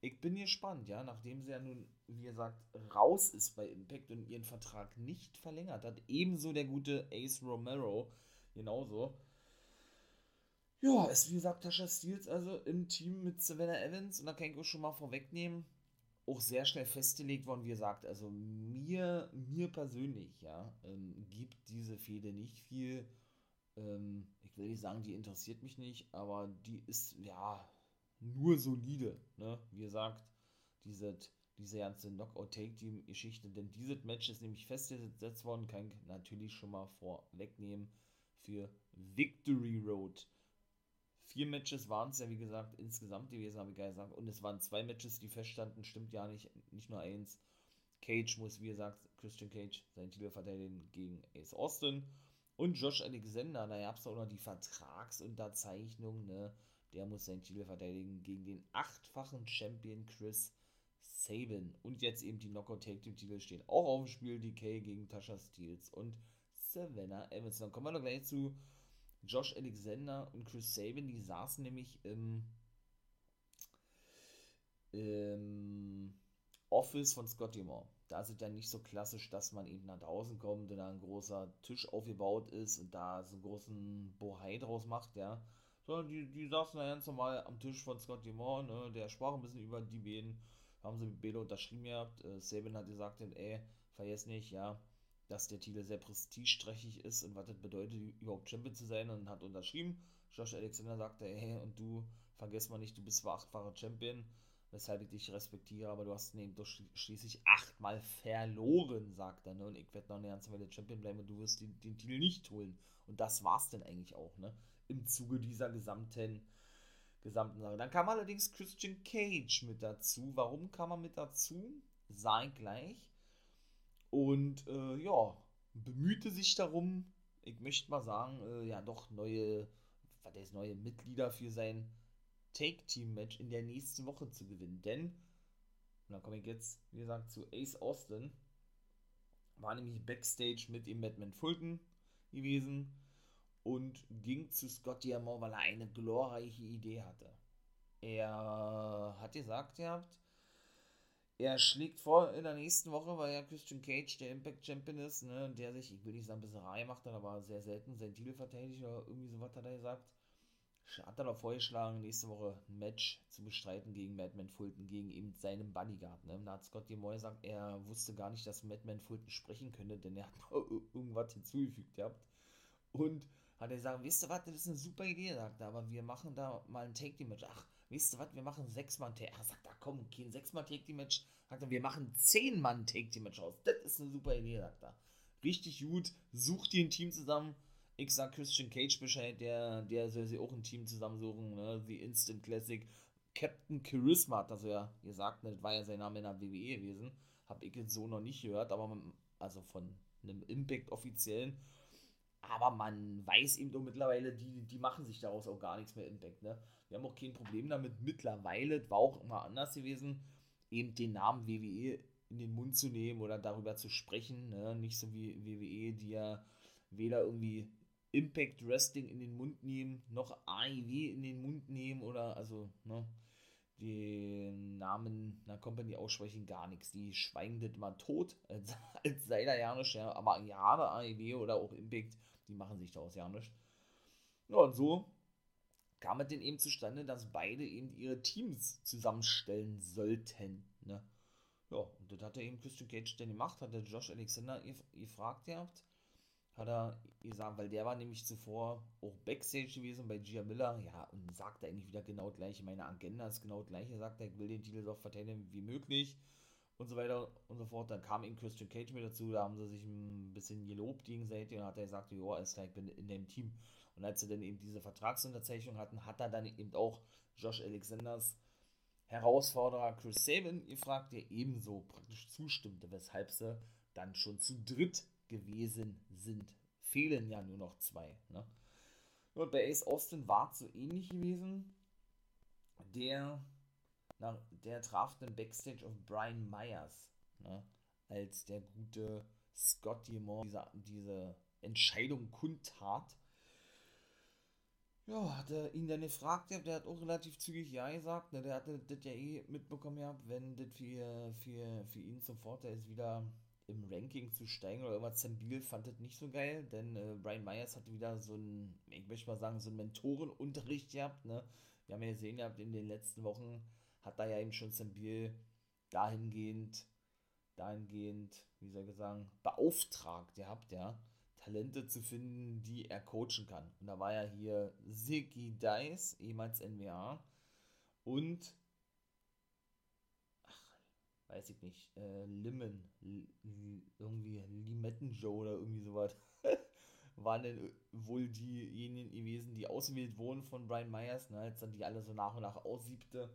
Ich bin gespannt, ja, nachdem sie ja nun, wie gesagt, raus ist bei Impact und ihren Vertrag nicht verlängert hat. Ebenso der gute Ace Romero, genauso. Ja, ist wie gesagt Tasha Steels also im Team mit Savannah Evans und da kann ich auch schon mal vorwegnehmen, auch sehr schnell festgelegt worden, wie gesagt, also mir, mir persönlich, ja, ähm, gibt diese Fehde nicht viel. Ähm, ich will nicht sagen, die interessiert mich nicht, aber die ist, ja, nur solide, ne? Wie gesagt, diese, diese ganze Knockout-Take-Team-Geschichte, denn dieses Match ist nämlich festgesetzt worden, kann ich natürlich schon mal vorwegnehmen für Victory Road vier Matches waren es ja, wie gesagt, insgesamt gewesen, habe ich gesagt. Und es waren zwei Matches, die feststanden, stimmt ja nicht, nicht nur eins. Cage muss, wie gesagt, Christian Cage seinen Titel verteidigen gegen Ace Austin. Und Josh Alexander, da gab es auch noch die Vertragsunterzeichnung, ne? Der muss seinen Titel verteidigen gegen den achtfachen Champion Chris Sabin. Und jetzt eben die Knockout Take Team Titel stehen auch auf dem Spiel. DK gegen Tasha Steels und Savannah Evans. Dann kommen wir noch gleich zu Josh Alexander und Chris Sabin, die saßen nämlich im, im Office von Scotty Moore. Da ist es dann nicht so klassisch, dass man eben nach draußen kommt und da ein großer Tisch aufgebaut ist und da so einen großen Bohai draus macht, ja. Sondern die, die saßen da ganz normal am Tisch von Scotty Moore, ne? Der sprach ein bisschen über die beiden, haben sie mit Belo unterschrieben gehabt. Äh, Sabin hat gesagt, ey, vergiss nicht, ja, dass der Titel sehr prestigeträchtig ist und was das bedeutet, überhaupt Champion zu sein und hat unterschrieben. Josh Alexander sagte, hey, und du, vergiss mal nicht, du bist zwar achtfacher Champion, weshalb ich dich respektiere, aber du hast ihn doch schließlich achtmal verloren, sagt er, ne? Und ich werde noch eine ganze Weile Champion bleiben und du wirst den, den Titel nicht holen. Und das war's denn eigentlich auch, ne? Im Zuge dieser gesamten, gesamten Sache. Dann kam allerdings Christian Cage mit dazu. Warum kam er mit dazu? Sei gleich und äh, ja, bemühte sich darum, ich möchte mal sagen, äh, ja doch neue, was heißt neue Mitglieder für sein Take-Team-Match in der nächsten Woche zu gewinnen. Denn, und dann komme ich jetzt, wie gesagt, zu Ace Austin, war nämlich Backstage mit dem Madman Fulton gewesen und ging zu Scott Diamond, weil er eine glorreiche Idee hatte. Er hat gesagt, ihr habt, er schlägt vor in der nächsten Woche, weil ja Christian Cage der Impact Champion ist, ne, der sich, ich will nicht sagen, ein bisschen Reihe macht, dann aber sehr selten seinen Titel verteidigt oder irgendwie sowas hat er gesagt. Hat er doch vorgeschlagen, nächste Woche ein Match zu bestreiten gegen Madman Fulton, gegen eben seinen Bodyguard. Ne? Da hat Scott Moore gesagt, er wusste gar nicht, dass Madman Fulton sprechen könnte, denn er hat irgendwas hinzugefügt gehabt. Und hat er gesagt, wisst ihr was, das ist eine super Idee, sagt er, aber wir machen da mal ein Take-Team-Match. Ach, wisst ihr was, wir machen sechs Mann Take. Er sagt, da komm, kein sechs Mann Take Team Match. Sagt er, wir machen zehn Mann Take Team Match aus. Das ist eine super Idee, sagt er. Richtig gut, sucht ihr ein Team zusammen. Ich sag Christian Cage Bescheid, der, der soll sich auch ein Team zusammensuchen, ne? The Instant Classic. Captain Charisma hat das ja gesagt, ne? das war ja sein Name in der WWE gewesen. Hab ich jetzt so noch nicht gehört, aber also von einem Impact offiziellen. Aber man weiß eben doch mittlerweile, die, die machen sich daraus auch gar nichts mehr Impact. Ne? Wir haben auch kein Problem damit mittlerweile, war auch immer anders gewesen, eben den Namen WWE in den Mund zu nehmen oder darüber zu sprechen. Ne? Nicht so wie WWE, die ja weder irgendwie Impact Wrestling in den Mund nehmen, noch AIW in den Mund nehmen oder also, ne? den Namen einer Company aussprechen, gar nichts. Die schweigen das mal tot, als, als sei da ja nicht, ja. aber Jahre AEW oder auch Impact, die machen sich daraus ja nicht. Ja, und so kam es denn eben zustande, dass beide eben ihre Teams zusammenstellen sollten. Ne? Ja, und das hat er eben Christian Cage dann gemacht, hat der Josh Alexander gefragt gehabt, hat er gesagt, weil der war nämlich zuvor auch Backstage gewesen bei Gia Miller, ja, und sagt eigentlich wieder genau gleich, meine Agenda ist genau gleich, er sagt, ich will den Titel so verteidigen wie möglich und so weiter und so fort. Dann kam ihm Christian Cage mit dazu, da haben sie sich ein bisschen gelobt gegenseitig und hat er gesagt, ja, ist ich bin in dem Team. Und als sie dann eben diese Vertragsunterzeichnung hatten, hat er dann eben auch Josh Alexanders Herausforderer Chris Sabin gefragt, der ebenso praktisch zustimmte, weshalb sie dann schon zu dritt gewesen sind. Fehlen ja nur noch zwei. Ne? Und bei Ace Austin war es so ähnlich gewesen. Der, na, der traf den Backstage auf Brian Myers, ne? als der gute Scotty Moore diese, diese Entscheidung kundtat. Ja, hat er ihn dann gefragt, der hat auch relativ zügig Ja gesagt. Ne? Der hatte das ja eh mitbekommen gehabt, wenn das für, für, für ihn zum Vorteil ist, wieder im Ranking zu steigen oder irgendwas. Zambil fand das nicht so geil, denn äh, Brian Myers hatte wieder so ein, ich möchte mal sagen, so einen Mentorenunterricht gehabt. Ne? Wir haben ja gesehen gehabt, in den letzten Wochen hat da ja eben schon Zambil dahingehend, dahingehend, wie soll ich sagen, beauftragt gehabt, ja, Talente zu finden, die er coachen kann. Und da war ja hier Ziggy Dice, ehemals NWA, und weiß ich nicht, äh, Limmen, irgendwie Limetten Joe oder irgendwie sowas, waren denn wohl diejenigen gewesen, die ausgewählt wurden von Brian Myers, ne, als dann die alle so nach und nach aussiebte,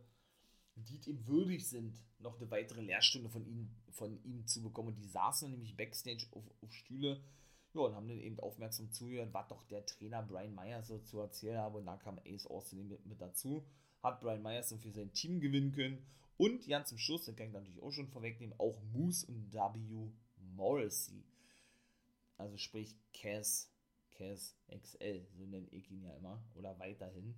die ihm würdig sind, noch eine weitere Lehrstunde von ihm, von ihm zu bekommen. Und die saßen nämlich Backstage auf, auf Stühle, ja, und haben dann eben aufmerksam zugehört, was doch der Trainer Brian Myers so zu erzählen habe. Und da kam Ace Austin mit, mit dazu, hat Brian Myers dann für sein Team gewinnen können und ganz zum Schluss, den kann ich natürlich auch schon vorwegnehmen, auch Moose und W. Morrissey. Also sprich Cass, Cass XL, so nenne ich ihn ja immer, oder weiterhin.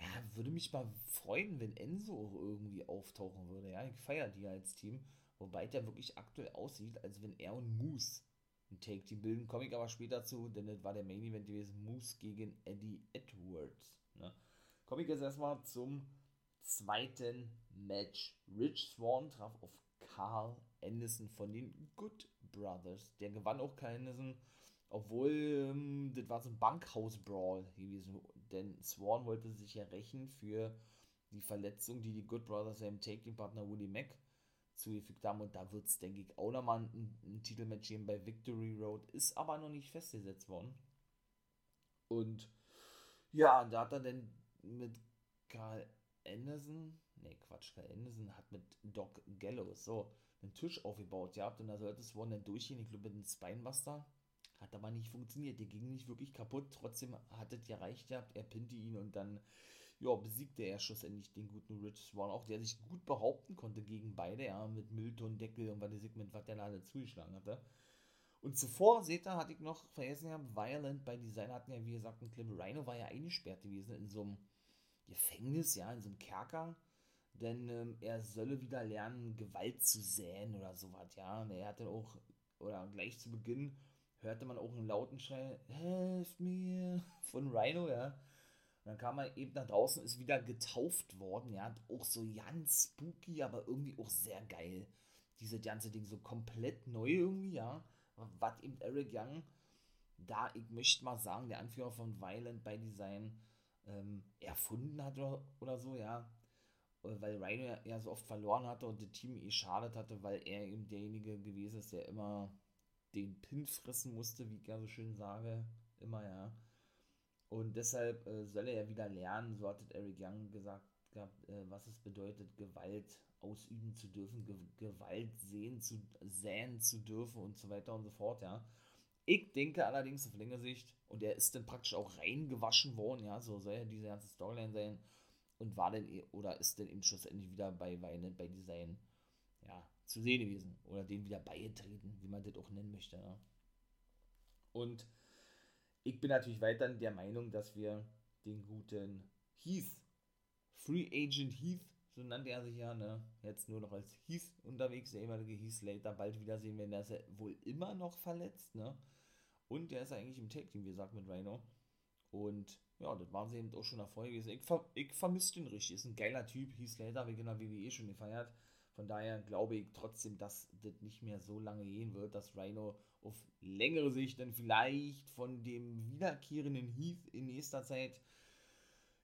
Ja, würde mich mal freuen, wenn Enzo auch irgendwie auftauchen würde. Ja, ich feiere die als Team. Wobei der wirklich aktuell aussieht, als wenn er und Moose ein Take-Team bilden. Komme ich aber später zu, denn das war der Main Event gewesen. Moose gegen Eddie Edwards. Ne? Komme ich jetzt erstmal zum zweiten Match. Rich Swan traf auf Carl Anderson von den Good Brothers. Der gewann auch Carl Anderson, obwohl ähm, das war so ein Bankhaus-Brawl gewesen. Denn Swan wollte sich ja rächen für die Verletzung, die die Good Brothers seinem Taking-Partner Willie Mack zugefügt haben. Und da wird es, denke ich, auch nochmal ein, ein Titelmatch geben bei Victory Road. Ist aber noch nicht festgesetzt worden. Und ja, da hat er dann mit Carl Anderson, ne Quatsch, Carl Anderson hat mit Doc Gallows so einen Tisch aufgebaut gehabt und da sollte wohl dann durchgehen, ich glaube mit einem Spinebuster. Hat aber nicht funktioniert, der ging nicht wirklich kaputt, trotzdem hat es ja reicht gehabt, er pinte ihn und dann ja, besiegte er schlussendlich den guten Rich Swan, auch der sich gut behaupten konnte gegen beide, ja, mit Müllton, Deckel und was der Segment, was der alle zugeschlagen hatte. Und zuvor, seht ihr, hatte ich noch vergessen, ja, Violent bei Design hatten ja, wie gesagt, ein Clip Rhino war ja eingesperrt gewesen in so einem Gefängnis, ja, in so einem Kerker. Denn ähm, er solle wieder lernen, Gewalt zu säen oder sowas, ja. Und er hatte auch, oder gleich zu Beginn, hörte man auch einen lauten Schrei, Helf mir, von Rhino, ja. Und dann kam er eben nach draußen, ist wieder getauft worden, ja. Auch so ganz spooky, aber irgendwie auch sehr geil. Diese ganze Ding so komplett neu irgendwie, ja. Was eben Eric Young, da, ich möchte mal sagen, der Anführer von Violent by Design, ähm, erfunden hat oder, so, ja. Weil Rhino ja so oft verloren hatte und das Team eh schadet hatte, weil er eben derjenige gewesen ist, der immer den Pin fressen musste, wie ich ja so schön sage. Immer, ja. Und deshalb äh, soll er ja wieder lernen, so hat Eric Young gesagt gehabt, äh, was es bedeutet, Gewalt ausüben zu dürfen, Ge Gewalt sehen zu, säen zu dürfen und so weiter und so fort, ja. Ich denke allerdings auf längere Sicht, und er ist dann praktisch auch reingewaschen worden, ja, so soll ja diese ganze Storyline sein, und war dann, e, oder ist dann eben schlussendlich wieder bei Weine, bei Design, ja, zu sehen gewesen, oder den wieder beigetreten, wie man das auch nennen möchte, ja. Und ich bin natürlich weiterhin der Meinung, dass wir den guten Heath, Free Agent Heath, so nannte er sich ja, ne? Jetzt nur noch als Heath unterwegs, der ehemalige Heath Slater, bald wiedersehen, wenn er ist ja wohl immer noch verletzt, ne? Und der ist eigentlich im Tag-Team, wie gesagt, mit Rhino. Und ja, das waren sie eben auch schon davor gewesen. Ich, ver ich vermisse den richtig. Ist ein geiler Typ. Heath Slater, wie genau WWE schon gefeiert. Von daher glaube ich trotzdem, dass das nicht mehr so lange gehen wird, dass Rhino auf längere Sicht dann vielleicht von dem wiederkehrenden Heath in nächster Zeit,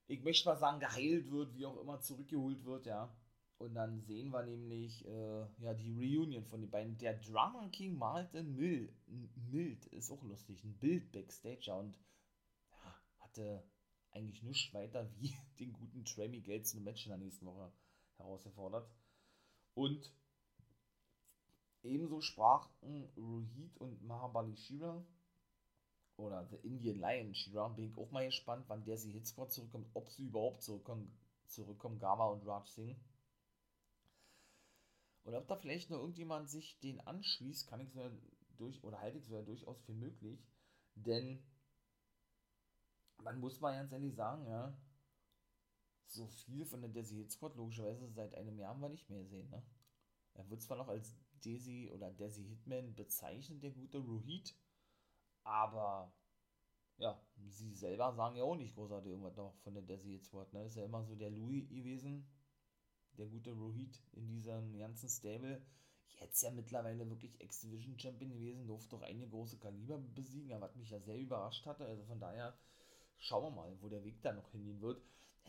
ich möchte mal sagen, geheilt wird, wie auch immer zurückgeholt wird, ja. Und dann sehen wir nämlich äh, ja, die Reunion von den beiden. Der Drummer King malte Mild, Mild, ist auch lustig, ein Bild Backstage und ja, hatte eigentlich nichts weiter wie den guten Trey Geld zu einem Match in der nächsten Woche herausgefordert. Und ebenso sprachen Rohit und Mahabali Shira oder The Indian Lion Shira, bin ich auch mal gespannt, wann der sie Hitsquad zurückkommt, ob sie überhaupt zurückkommen, zurückkommen Gama und Raj Singh. Oder ob da vielleicht noch irgendjemand sich den anschließt, kann ich sogar durch, oder halte ich sogar durchaus für möglich. Denn man muss mal ganz ehrlich sagen, ja, so viel von der Desi Hit Squad logischerweise seit einem Jahr haben wir nicht mehr gesehen, ne? Er wird zwar noch als Desi oder Desi Hitman bezeichnet, der gute Rohit, aber ja, sie selber sagen ja auch nicht großartig irgendwas noch von der Desi Hit Squad, ne? Ist ja immer so der Louis gewesen, der gute Rohit in diesem ganzen Stable. Jetzt ja mittlerweile wirklich X-Division Champion gewesen, durfte doch einige große Kaliber besiegen, was mich ja sehr überrascht hatte. Also von daher schauen wir mal, wo der Weg da noch hingehen wird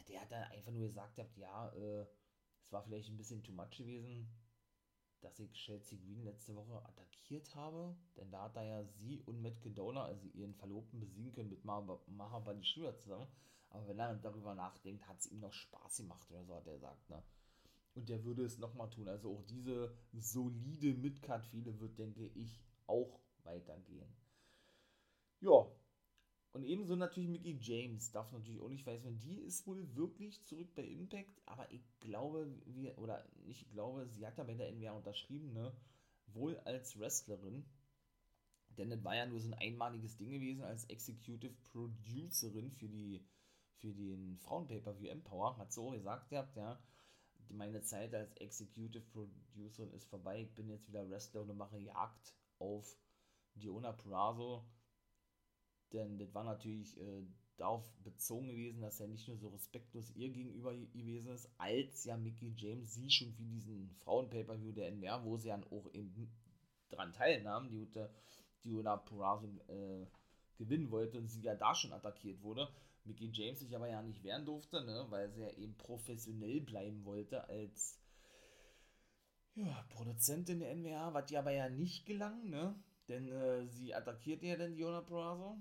der hat dann einfach nur gesagt, ja, äh, es war vielleicht ein bisschen too much gewesen, dass ich Chelsea Green letzte Woche attackiert habe, denn da hat er ja sie und Matt Cadona, also ihren Verlobten, besiegen können mit Mahabali Shura zusammen. Aber wenn er darüber nachdenkt, hat es ihm noch Spaß gemacht oder so, hat er gesagt, ne? Und der würde es nochmal tun. Also auch diese solide Midcard-Fehde wird, denke ich, auch weitergehen. Ja, und ebenso natürlich Mickey James, darf natürlich auch nicht vergessen, die ist wohl wirklich zurück bei Impact, aber ich glaube, wir, oder ich glaube, sie hat da bei der NWA unterschrieben, ne? Wohl als Wrestlerin. Denn das war ja nur so ein einmaliges Ding gewesen als Executive Producerin für die für den Frauenpaper wie Empower, hat so gesagt gehabt, ja, meine Zeit als Executive Producerin ist vorbei, ich bin jetzt wieder Wrestler und mache Jagd auf Diona Purazo denn das war natürlich äh, darauf bezogen gewesen, dass er nicht nur so respektlos ihr gegenüber gewesen ist, als ja Mickey James sie schon für diesen Frauen-Pay-Per-View der NWR, wo sie dann auch eben dran teilnahmen, die Ute, die Una Purazo äh, gewinnen wollte und sie ja da schon attackiert wurde. Mickey James sich aber ja nicht wehren durfte, ne, weil sie ja eben professionell bleiben wollte als ja, Produzentin der NWA, was ihr aber ja nicht gelang, ne? Denn äh, sie attackierte ja dann Diona Purazo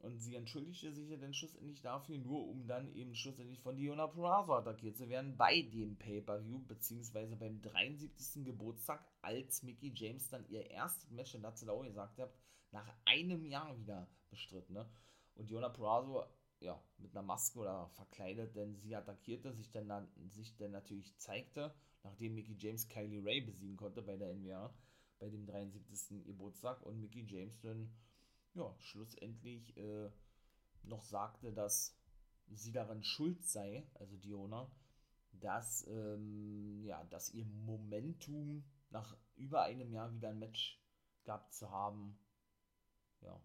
und sie entschuldigte sich ja dann schlussendlich dafür, nur um dann eben schlussendlich von Diona Purrazzo attackiert zu werden bei dem Pay-Per-View, beziehungsweise beim 73. Geburtstag, als Mickey James dann ihr erstes Match, und dazu auch gesagt hat, nach einem Jahr wieder bestritten. Ne? Und Diona Purrazzo, ja, mit einer Maske oder verkleidet, denn sie attackierte, sich dann, sich dann natürlich zeigte, nachdem Mickey James Kylie Ray besiegen konnte bei der NWA, bei dem 73. Geburtstag und Mickey James dann ja, schlussendlich äh, noch sagte, dass sie daran schuld sei, also Diona, dass, ähm, ja, dass ihr Momentum nach über einem Jahr wieder ein Match gehabt zu haben, ja,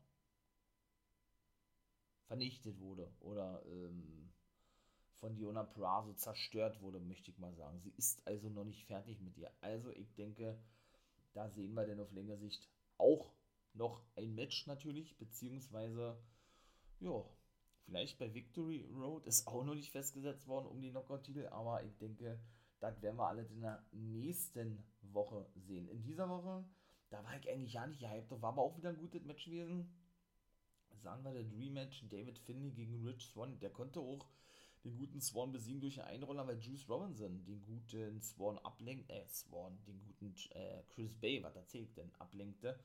vernichtet wurde oder ähm, von Diona Prazo zerstört wurde, möchte ich mal sagen. Sie ist also noch nicht fertig mit ihr. Also ich denke, da sehen wir denn auf längere Sicht auch noch ein Match natürlich, beziehungsweise, ja, vielleicht bei Victory Road ist auch noch nicht festgesetzt worden um die Knockout-Titel, aber ich denke, das werden wir alle in der nächsten Woche sehen. In dieser Woche, da war ich eigentlich ja nicht gehypt, da war aber auch wieder ein gutes Match gewesen. Sagen wir, der Dream Match, David Finley gegen Rich Swan, der konnte auch den guten Swan besiegen durch einen Einroller, weil Juice Robinson den guten Swan ablenkt, äh, Swan, den guten äh, Chris Bay, was erzählt denn, ablenkte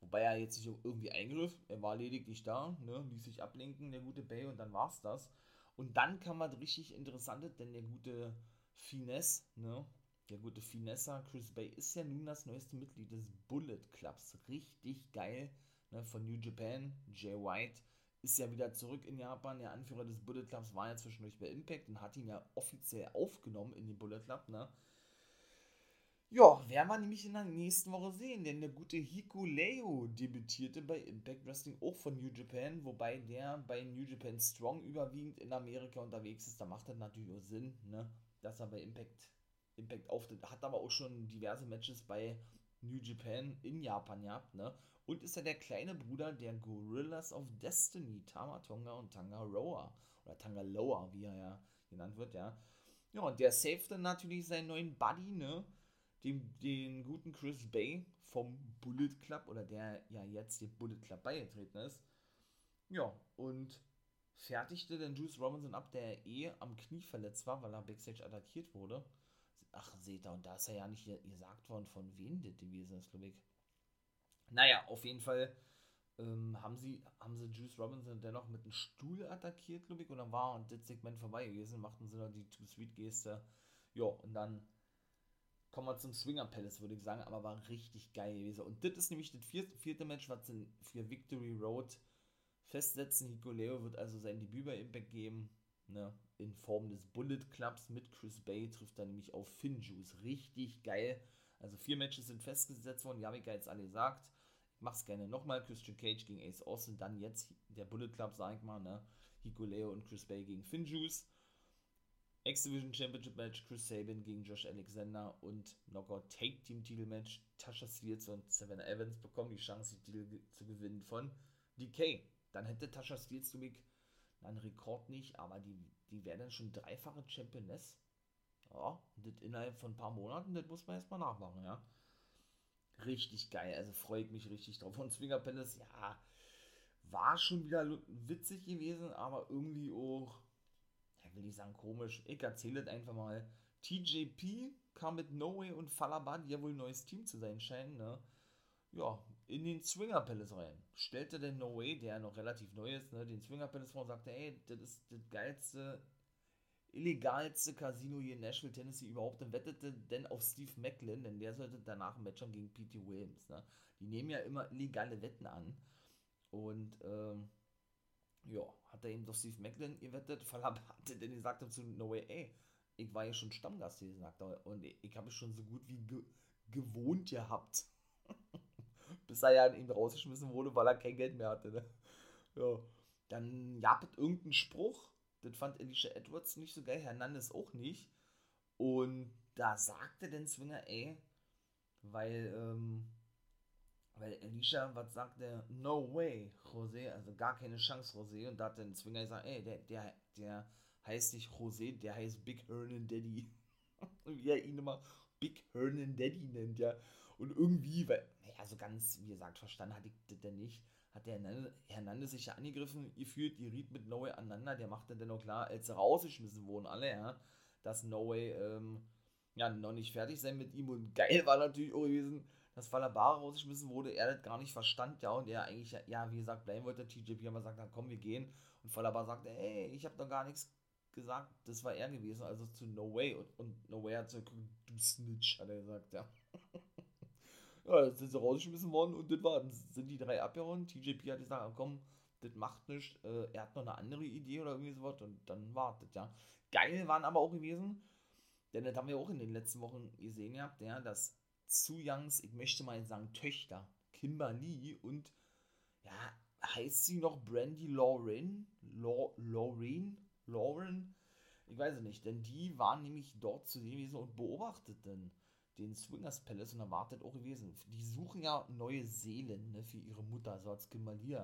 Wobei er jetzt nicht irgendwie eingriff, er war lediglich da, ne, ließ sich ablenken, der gute Bay, und dann war's das. Und dann kam was richtig Interessantes, denn der gute Finesse, ne, der gute Finessa, Chris Bay, ist ja nun das neueste Mitglied des Bullet Clubs. Richtig geil, ne, von New Japan. Jay White ist ja wieder zurück in Japan. Der Anführer des Bullet Clubs war ja zwischendurch bei Impact und hat ihn ja offiziell aufgenommen in den Bullet Club, ne. Ja, werden wir nämlich in der nächsten Woche sehen, denn der gute Hikuleo debütierte bei Impact Wrestling auch von New Japan, wobei der bei New Japan Strong überwiegend in Amerika unterwegs ist. Da macht das natürlich auch Sinn, ne, dass er bei Impact, Impact auftritt. Hat aber auch schon diverse Matches bei New Japan in Japan gehabt, ne? Und ist ja der kleine Bruder der Gorillas of Destiny, Tamatonga und Tangaroa. Oder Tangaloa, wie er ja genannt wird, ja. Ja, und der dann natürlich seinen neuen Buddy, ne? Den, den guten Chris Bay vom Bullet Club oder der ja jetzt dem Bullet Club beigetreten ist. Ja, und fertigte den Juice Robinson ab, der eh am Knie verletzt war, weil er Backstage attackiert wurde. Ach, seht ihr, und da ist er ja nicht gesagt worden, von wem das gewesen ist, glaube ich. Naja, auf jeden Fall ähm, haben, sie, haben sie Juice Robinson dennoch mit einem Stuhl attackiert, glaube ich, und dann war das Segment vorbei gewesen, machten sie noch die Too-Sweet-Geste. Ja, und dann kommen wir zum Swinger Palace, würde ich sagen, aber war richtig geil gewesen. Und das ist nämlich das vierte, vierte Match, was sie für Victory Road festsetzen. Hikuleo wird also sein Debüt bei Impact geben, ne, in Form des Bullet Clubs mit Chris Bay, trifft er nämlich auf Finn Juice. Richtig geil. Also vier Matches sind festgesetzt worden, ja, wie jetzt alle gesagt. Ich mach's gerne nochmal. Christian Cage gegen Ace Austin, dann jetzt der Bullet Club, sag ich mal, ne. Hikuleo und Chris Bay gegen Finn Juice. X-Division Championship Match Chris Sabin gegen Josh Alexander und Knockout Take Team Titel Match Tasha Steels und Savannah Evans bekommen die Chance, die Titel zu gewinnen von DK. Dann hätte Tasha Steels nämlich einen Rekord nicht, aber die, die wäre dann schon dreifache Championess. Ja, das innerhalb von ein paar Monaten, das muss man erstmal nachmachen, ja. Richtig geil, also freue ich mich richtig drauf. Und Swinger Palace, ja, war schon wieder witzig gewesen, aber irgendwie auch will ich sagen komisch, ich erzähle das einfach mal. TJP kam mit No Way und Falaba, die ja wohl ein neues Team zu sein scheinen, ne? Ja, in den Swinger Palace rein. Stellte der No Way, der noch relativ neu ist, ne, den Swinger Palace vor und sagte, ey, das ist das geilste, illegalste Casino hier in Nashville, Tennessee überhaupt. Dann wettete denn auf Steve Macklin, denn der sollte danach ein Match haben gegen P.T. Williams, ne? Die nehmen ja immer illegale Wetten an. Und, ähm, ja, hat er eben doch Steve Macklin gewettet, weil er hatte denn gesagt zu No Way, ey, ich war ja schon Stammgast hier, sagt er, und ich, ich habe es schon so gut wie ge gewohnt gehabt. Bis er ja an ihn rausgeschmissen wurde, weil er kein Geld mehr hatte. Ne? Ja. Dann gab es irgendeinen Spruch, das fand Alicia Edwards nicht so geil, Hernandez auch nicht. Und da sagte den Swinger, ey, weil, ähm, weil Alicia, was sagt der? No way, José, also gar keine Chance, José. Und da hat der Zwinger gesagt, ey, der, der, der heißt nicht José, der heißt Big Hernan Daddy. wie er ihn immer Big Hernan Daddy nennt, ja. Und irgendwie, weil, naja, so ganz, wie gesagt, verstanden hatte ich das nicht. Hat der Hernandez sich ja angegriffen gefühlt, die riet mit No Way aneinander. Der machte dann auch klar, als sie rausgeschmissen wurden, alle, ja, dass No Way, ähm, ja, noch nicht fertig sein mit ihm. Und geil war natürlich auch gewesen, dass Falabara rausgeschmissen wurde, er das gar nicht verstand, ja, und er eigentlich, ja, wie gesagt, bleiben wollte, TJP aber sagt, dann komm, wir gehen. Und Falabara sagte, ey, ich habe doch gar nichts gesagt, das war er gewesen, also zu No Way. Und, und No Way hat so, du Snitch, hat er gesagt, ja. ja, dann sind sie rausgeschmissen worden und das war, sind die drei abgehauen. TJP hat gesagt, komm, das macht nichts, äh, er hat noch eine andere Idee oder irgendwie sowas und dann wartet, ja. Geil waren aber auch gewesen, denn das haben wir auch in den letzten Wochen gesehen ja, dass zu Youngs, ich möchte mal sagen, Töchter, Kimberly und ja, heißt sie noch Brandy Lauren? Lauren? Lauren? Ich weiß es nicht, denn die waren nämlich dort zu sehen gewesen und beobachteten den Swingers Palace und erwartet auch gewesen. Die suchen ja neue Seelen ne, für ihre Mutter, so als Kimberly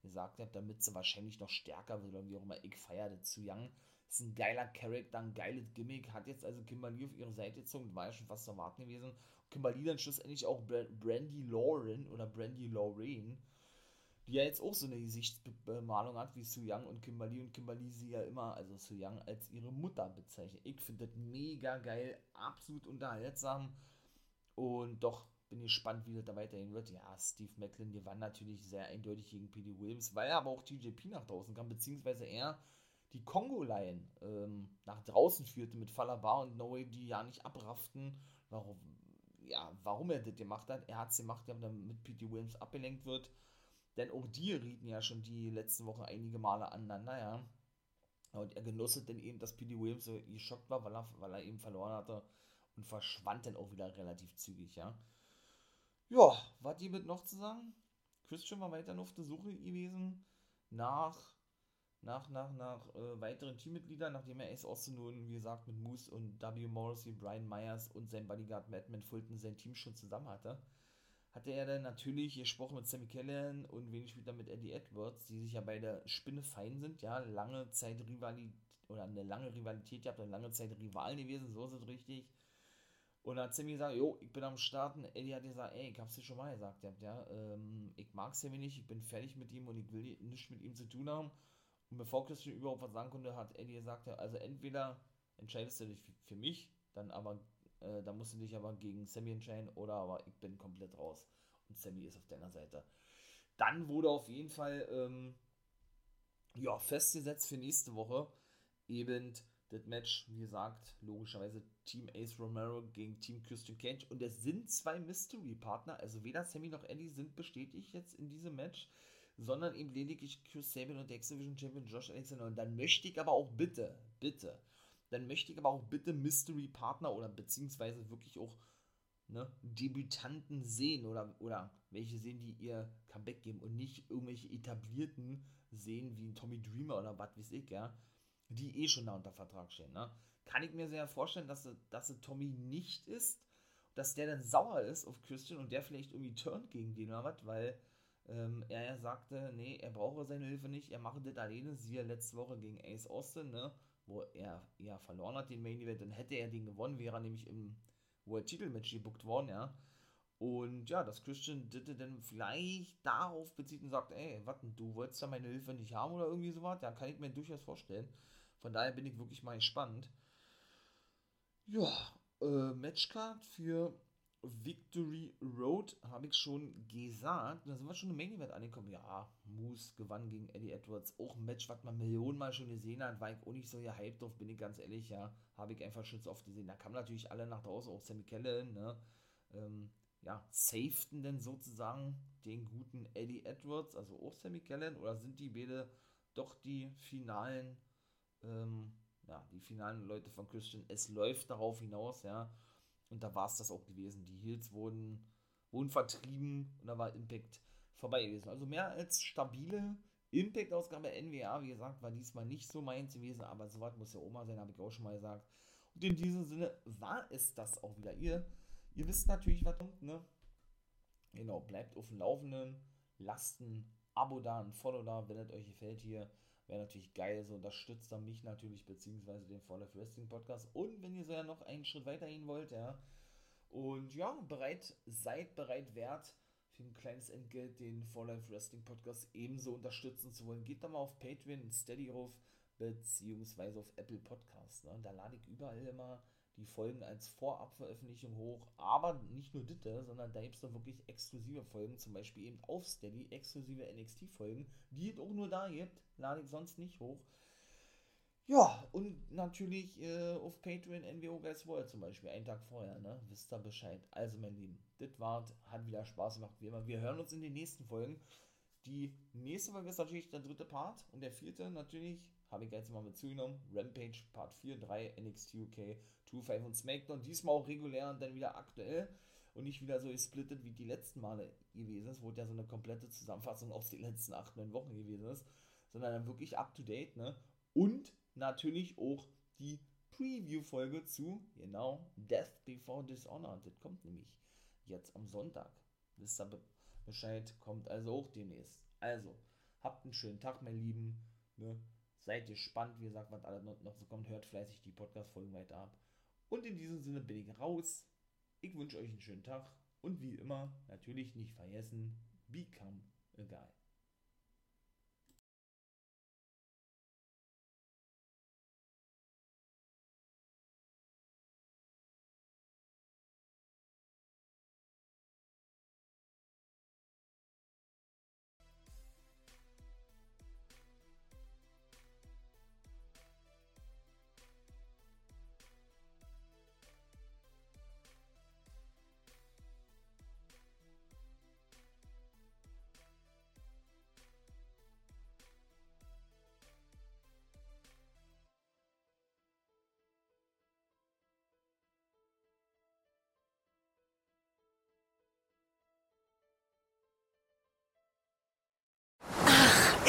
gesagt hat, damit sie wahrscheinlich noch stärker wird oder wie auch immer. Ich feiere zu Young. Ist ein geiler Charakter, ein geiles Gimmick. Hat jetzt also Kimberly auf ihre Seite gezogen, war ja schon fast zu erwarten gewesen. Kimberly dann schlussendlich auch Brandy Lauren oder Brandy Lorraine, die ja jetzt auch so eine Gesichtsbemalung hat wie Su Young und Kimberly und Kimberly sie ja immer, also Su Young, als ihre Mutter bezeichnet. Ich finde das mega geil, absolut unterhaltsam und doch bin gespannt, wie das da weitergehen wird. Ja, Steve Macklin gewann natürlich sehr eindeutig gegen P.D. Williams, weil aber auch TJP nach draußen kam, beziehungsweise er die Kongo-Line ähm, nach draußen führte mit Falabar und Noe, die ja nicht abrafften, warum, ja, warum er das gemacht hat. Er hat es gemacht, damit P.D. Williams abgelenkt wird. Denn auch die rieten ja schon die letzten Wochen einige Male aneinander, ja. Und er genoss dann eben, dass P.D. Williams so geschockt war, weil er, weil er eben verloren hatte und verschwand dann auch wieder relativ zügig, ja. Ja, was mit noch zu sagen? Christian war weiterhin auf der Suche gewesen nach, nach, nach, nach äh, weiteren Teammitgliedern, nachdem er Ace Austin nun, wie gesagt, mit Moose und W. Morrissey, Brian Myers und sein Bodyguard Madman Fulton sein Team schon zusammen hatte, hatte er dann natürlich gesprochen mit Sammy Callahan und wenig später mit Eddie Edwards, die sich ja beide Spinne fein sind, ja, lange Zeit Rivalität oder eine lange Rivalität gehabt, eine lange Zeit Rivalen gewesen, so ist es richtig. Und dann hat Sammy gesagt, jo, ich bin am Starten. Eddie hat gesagt, ey, ich hab's dir schon mal gesagt, ja, ähm, ich mag Sammy nicht, ich bin fertig mit ihm und ich will nichts mit ihm zu tun haben. Und bevor Christian überhaupt was sagen konnte, hat Eddie gesagt, also entweder entscheidest du dich für mich, dann aber, äh, dann musst du dich aber gegen Sammy entscheiden oder aber ich bin komplett raus. Und Sammy ist auf deiner Seite. Dann wurde auf jeden Fall, ähm, ja, festgesetzt für nächste Woche eben das Match, wie gesagt, logischerweise Team Ace Romero gegen Team Christian Cage. Und es sind zwei Mystery-Partner, also weder Sammy noch Eddie sind bestätigt jetzt in diesem Match, sondern eben lediglich Chris Sabin und der X-Division Champion Josh Alexander. Und dann möchte ich aber auch bitte, bitte, dann möchte ich aber auch bitte Mystery-Partner oder beziehungsweise wirklich auch ne, Debütanten sehen oder, oder welche sehen, die ihr Comeback geben und nicht irgendwelche etablierten sehen wie ein Tommy Dreamer oder was weiß ich, ja die eh schon da unter Vertrag stehen. Ne? Kann ich mir sehr vorstellen, dass, dass Tommy nicht ist, dass der dann sauer ist auf Christian und der vielleicht irgendwie turnt gegen den oder was, weil ähm, er ja sagte, nee, er brauche seine Hilfe nicht, er mache das alleine, siehe letzte Woche gegen Ace Austin, ne, wo er ja verloren hat, den Main Event, dann hätte er den gewonnen, wäre er nämlich im World Titelmatch gebuckt worden, ja. Und ja, dass Christian Ditte dann vielleicht darauf bezieht und sagt, ey, was du wolltest ja meine Hilfe nicht haben oder irgendwie sowas, ja, kann ich mir durchaus vorstellen. Von daher bin ich wirklich mal gespannt. Ja, äh, Matchcard für Victory Road habe ich schon gesagt. Da sind wir schon im Main Event angekommen. Ja, Moose gewann gegen Eddie Edwards. Auch ein Match, was man Millionenmal schon gesehen hat. War ich auch nicht so gehypt drauf, bin ich ganz ehrlich. Ja, habe ich einfach schon so oft gesehen. Da kamen natürlich alle nach draußen, auch Sammy Kellen, ne? Ähm, ja, safeten denn sozusagen den guten Eddie Edwards, also auch Sammy Kellen, oder sind die beide doch die finalen ähm, ja, die finalen Leute von Christian, es läuft darauf hinaus, ja. Und da war es das auch gewesen. Die Heels wurden, wurden vertrieben und da war Impact vorbei gewesen. Also mehr als stabile Impact-Ausgabe NWA, wie gesagt, war diesmal nicht so meins gewesen, aber so was muss ja Oma sein, habe ich auch schon mal gesagt. Und in diesem Sinne war es das auch wieder. Ihr, ihr wisst natürlich, was kommt, ne? Genau, bleibt auf dem Laufenden, lasst ein Abo da, ein Follow da, wenn es euch gefällt hier. Wäre natürlich geil, so unterstützt dann mich natürlich, beziehungsweise den Fall of Wrestling Podcast. Und wenn ihr so ja noch einen Schritt weiter gehen wollt, ja. Und ja, bereit, seid bereit wert, für ein kleines Entgelt den For Life Wrestling Podcast ebenso unterstützen zu wollen. Geht da mal auf Patreon Steady rauf, beziehungsweise auf Apple Podcasts. Ne? Da lade ich überall immer die Folgen als Vorabveröffentlichung hoch. Aber nicht nur das, sondern da gibt es noch wirklich exklusive Folgen, zum Beispiel eben auf Steady, exklusive NXT-Folgen, die es auch nur da gibt, lade ich sonst nicht hoch. Ja, und natürlich äh, auf Patreon NWO Guys World zum Beispiel, einen Tag vorher, ne? Wisst ihr Bescheid. Also, mein Lieben, das war, hat wieder Spaß gemacht, wie immer. Wir hören uns in den nächsten Folgen. Die nächste Folge ist natürlich der dritte Part und der vierte natürlich habe ich jetzt mal mit zugenommen. Rampage Part 4, 3, NXT UK, 2, 5 und SmackDown. Diesmal auch regulär und dann wieder aktuell und nicht wieder so gesplittet wie die letzten Male gewesen ist, wo ja so eine komplette Zusammenfassung aus den letzten 8, 9 Wochen gewesen ist, sondern dann wirklich up to date, ne? Und natürlich auch die Preview-Folge zu, genau, Death Before Dishonor. Das kommt nämlich jetzt am Sonntag. Wisst ihr Bescheid, kommt also auch demnächst. Also, habt einen schönen Tag, mein Lieben. Ne? Seid gespannt, wie gesagt, was alles noch so kommt. Hört fleißig die Podcast-Folgen weiter ab. Und in diesem Sinne bin ich raus. Ich wünsche euch einen schönen Tag. Und wie immer, natürlich nicht vergessen, become a guy.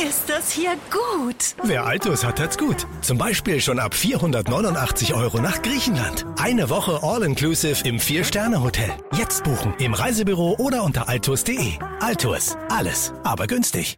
Ist das hier gut. Wer Altus hat, hat's gut. Zum Beispiel schon ab 489 Euro nach Griechenland. Eine Woche All-Inclusive im Vier-Sterne-Hotel. Jetzt buchen im Reisebüro oder unter altus.de. Altus, alles, aber günstig.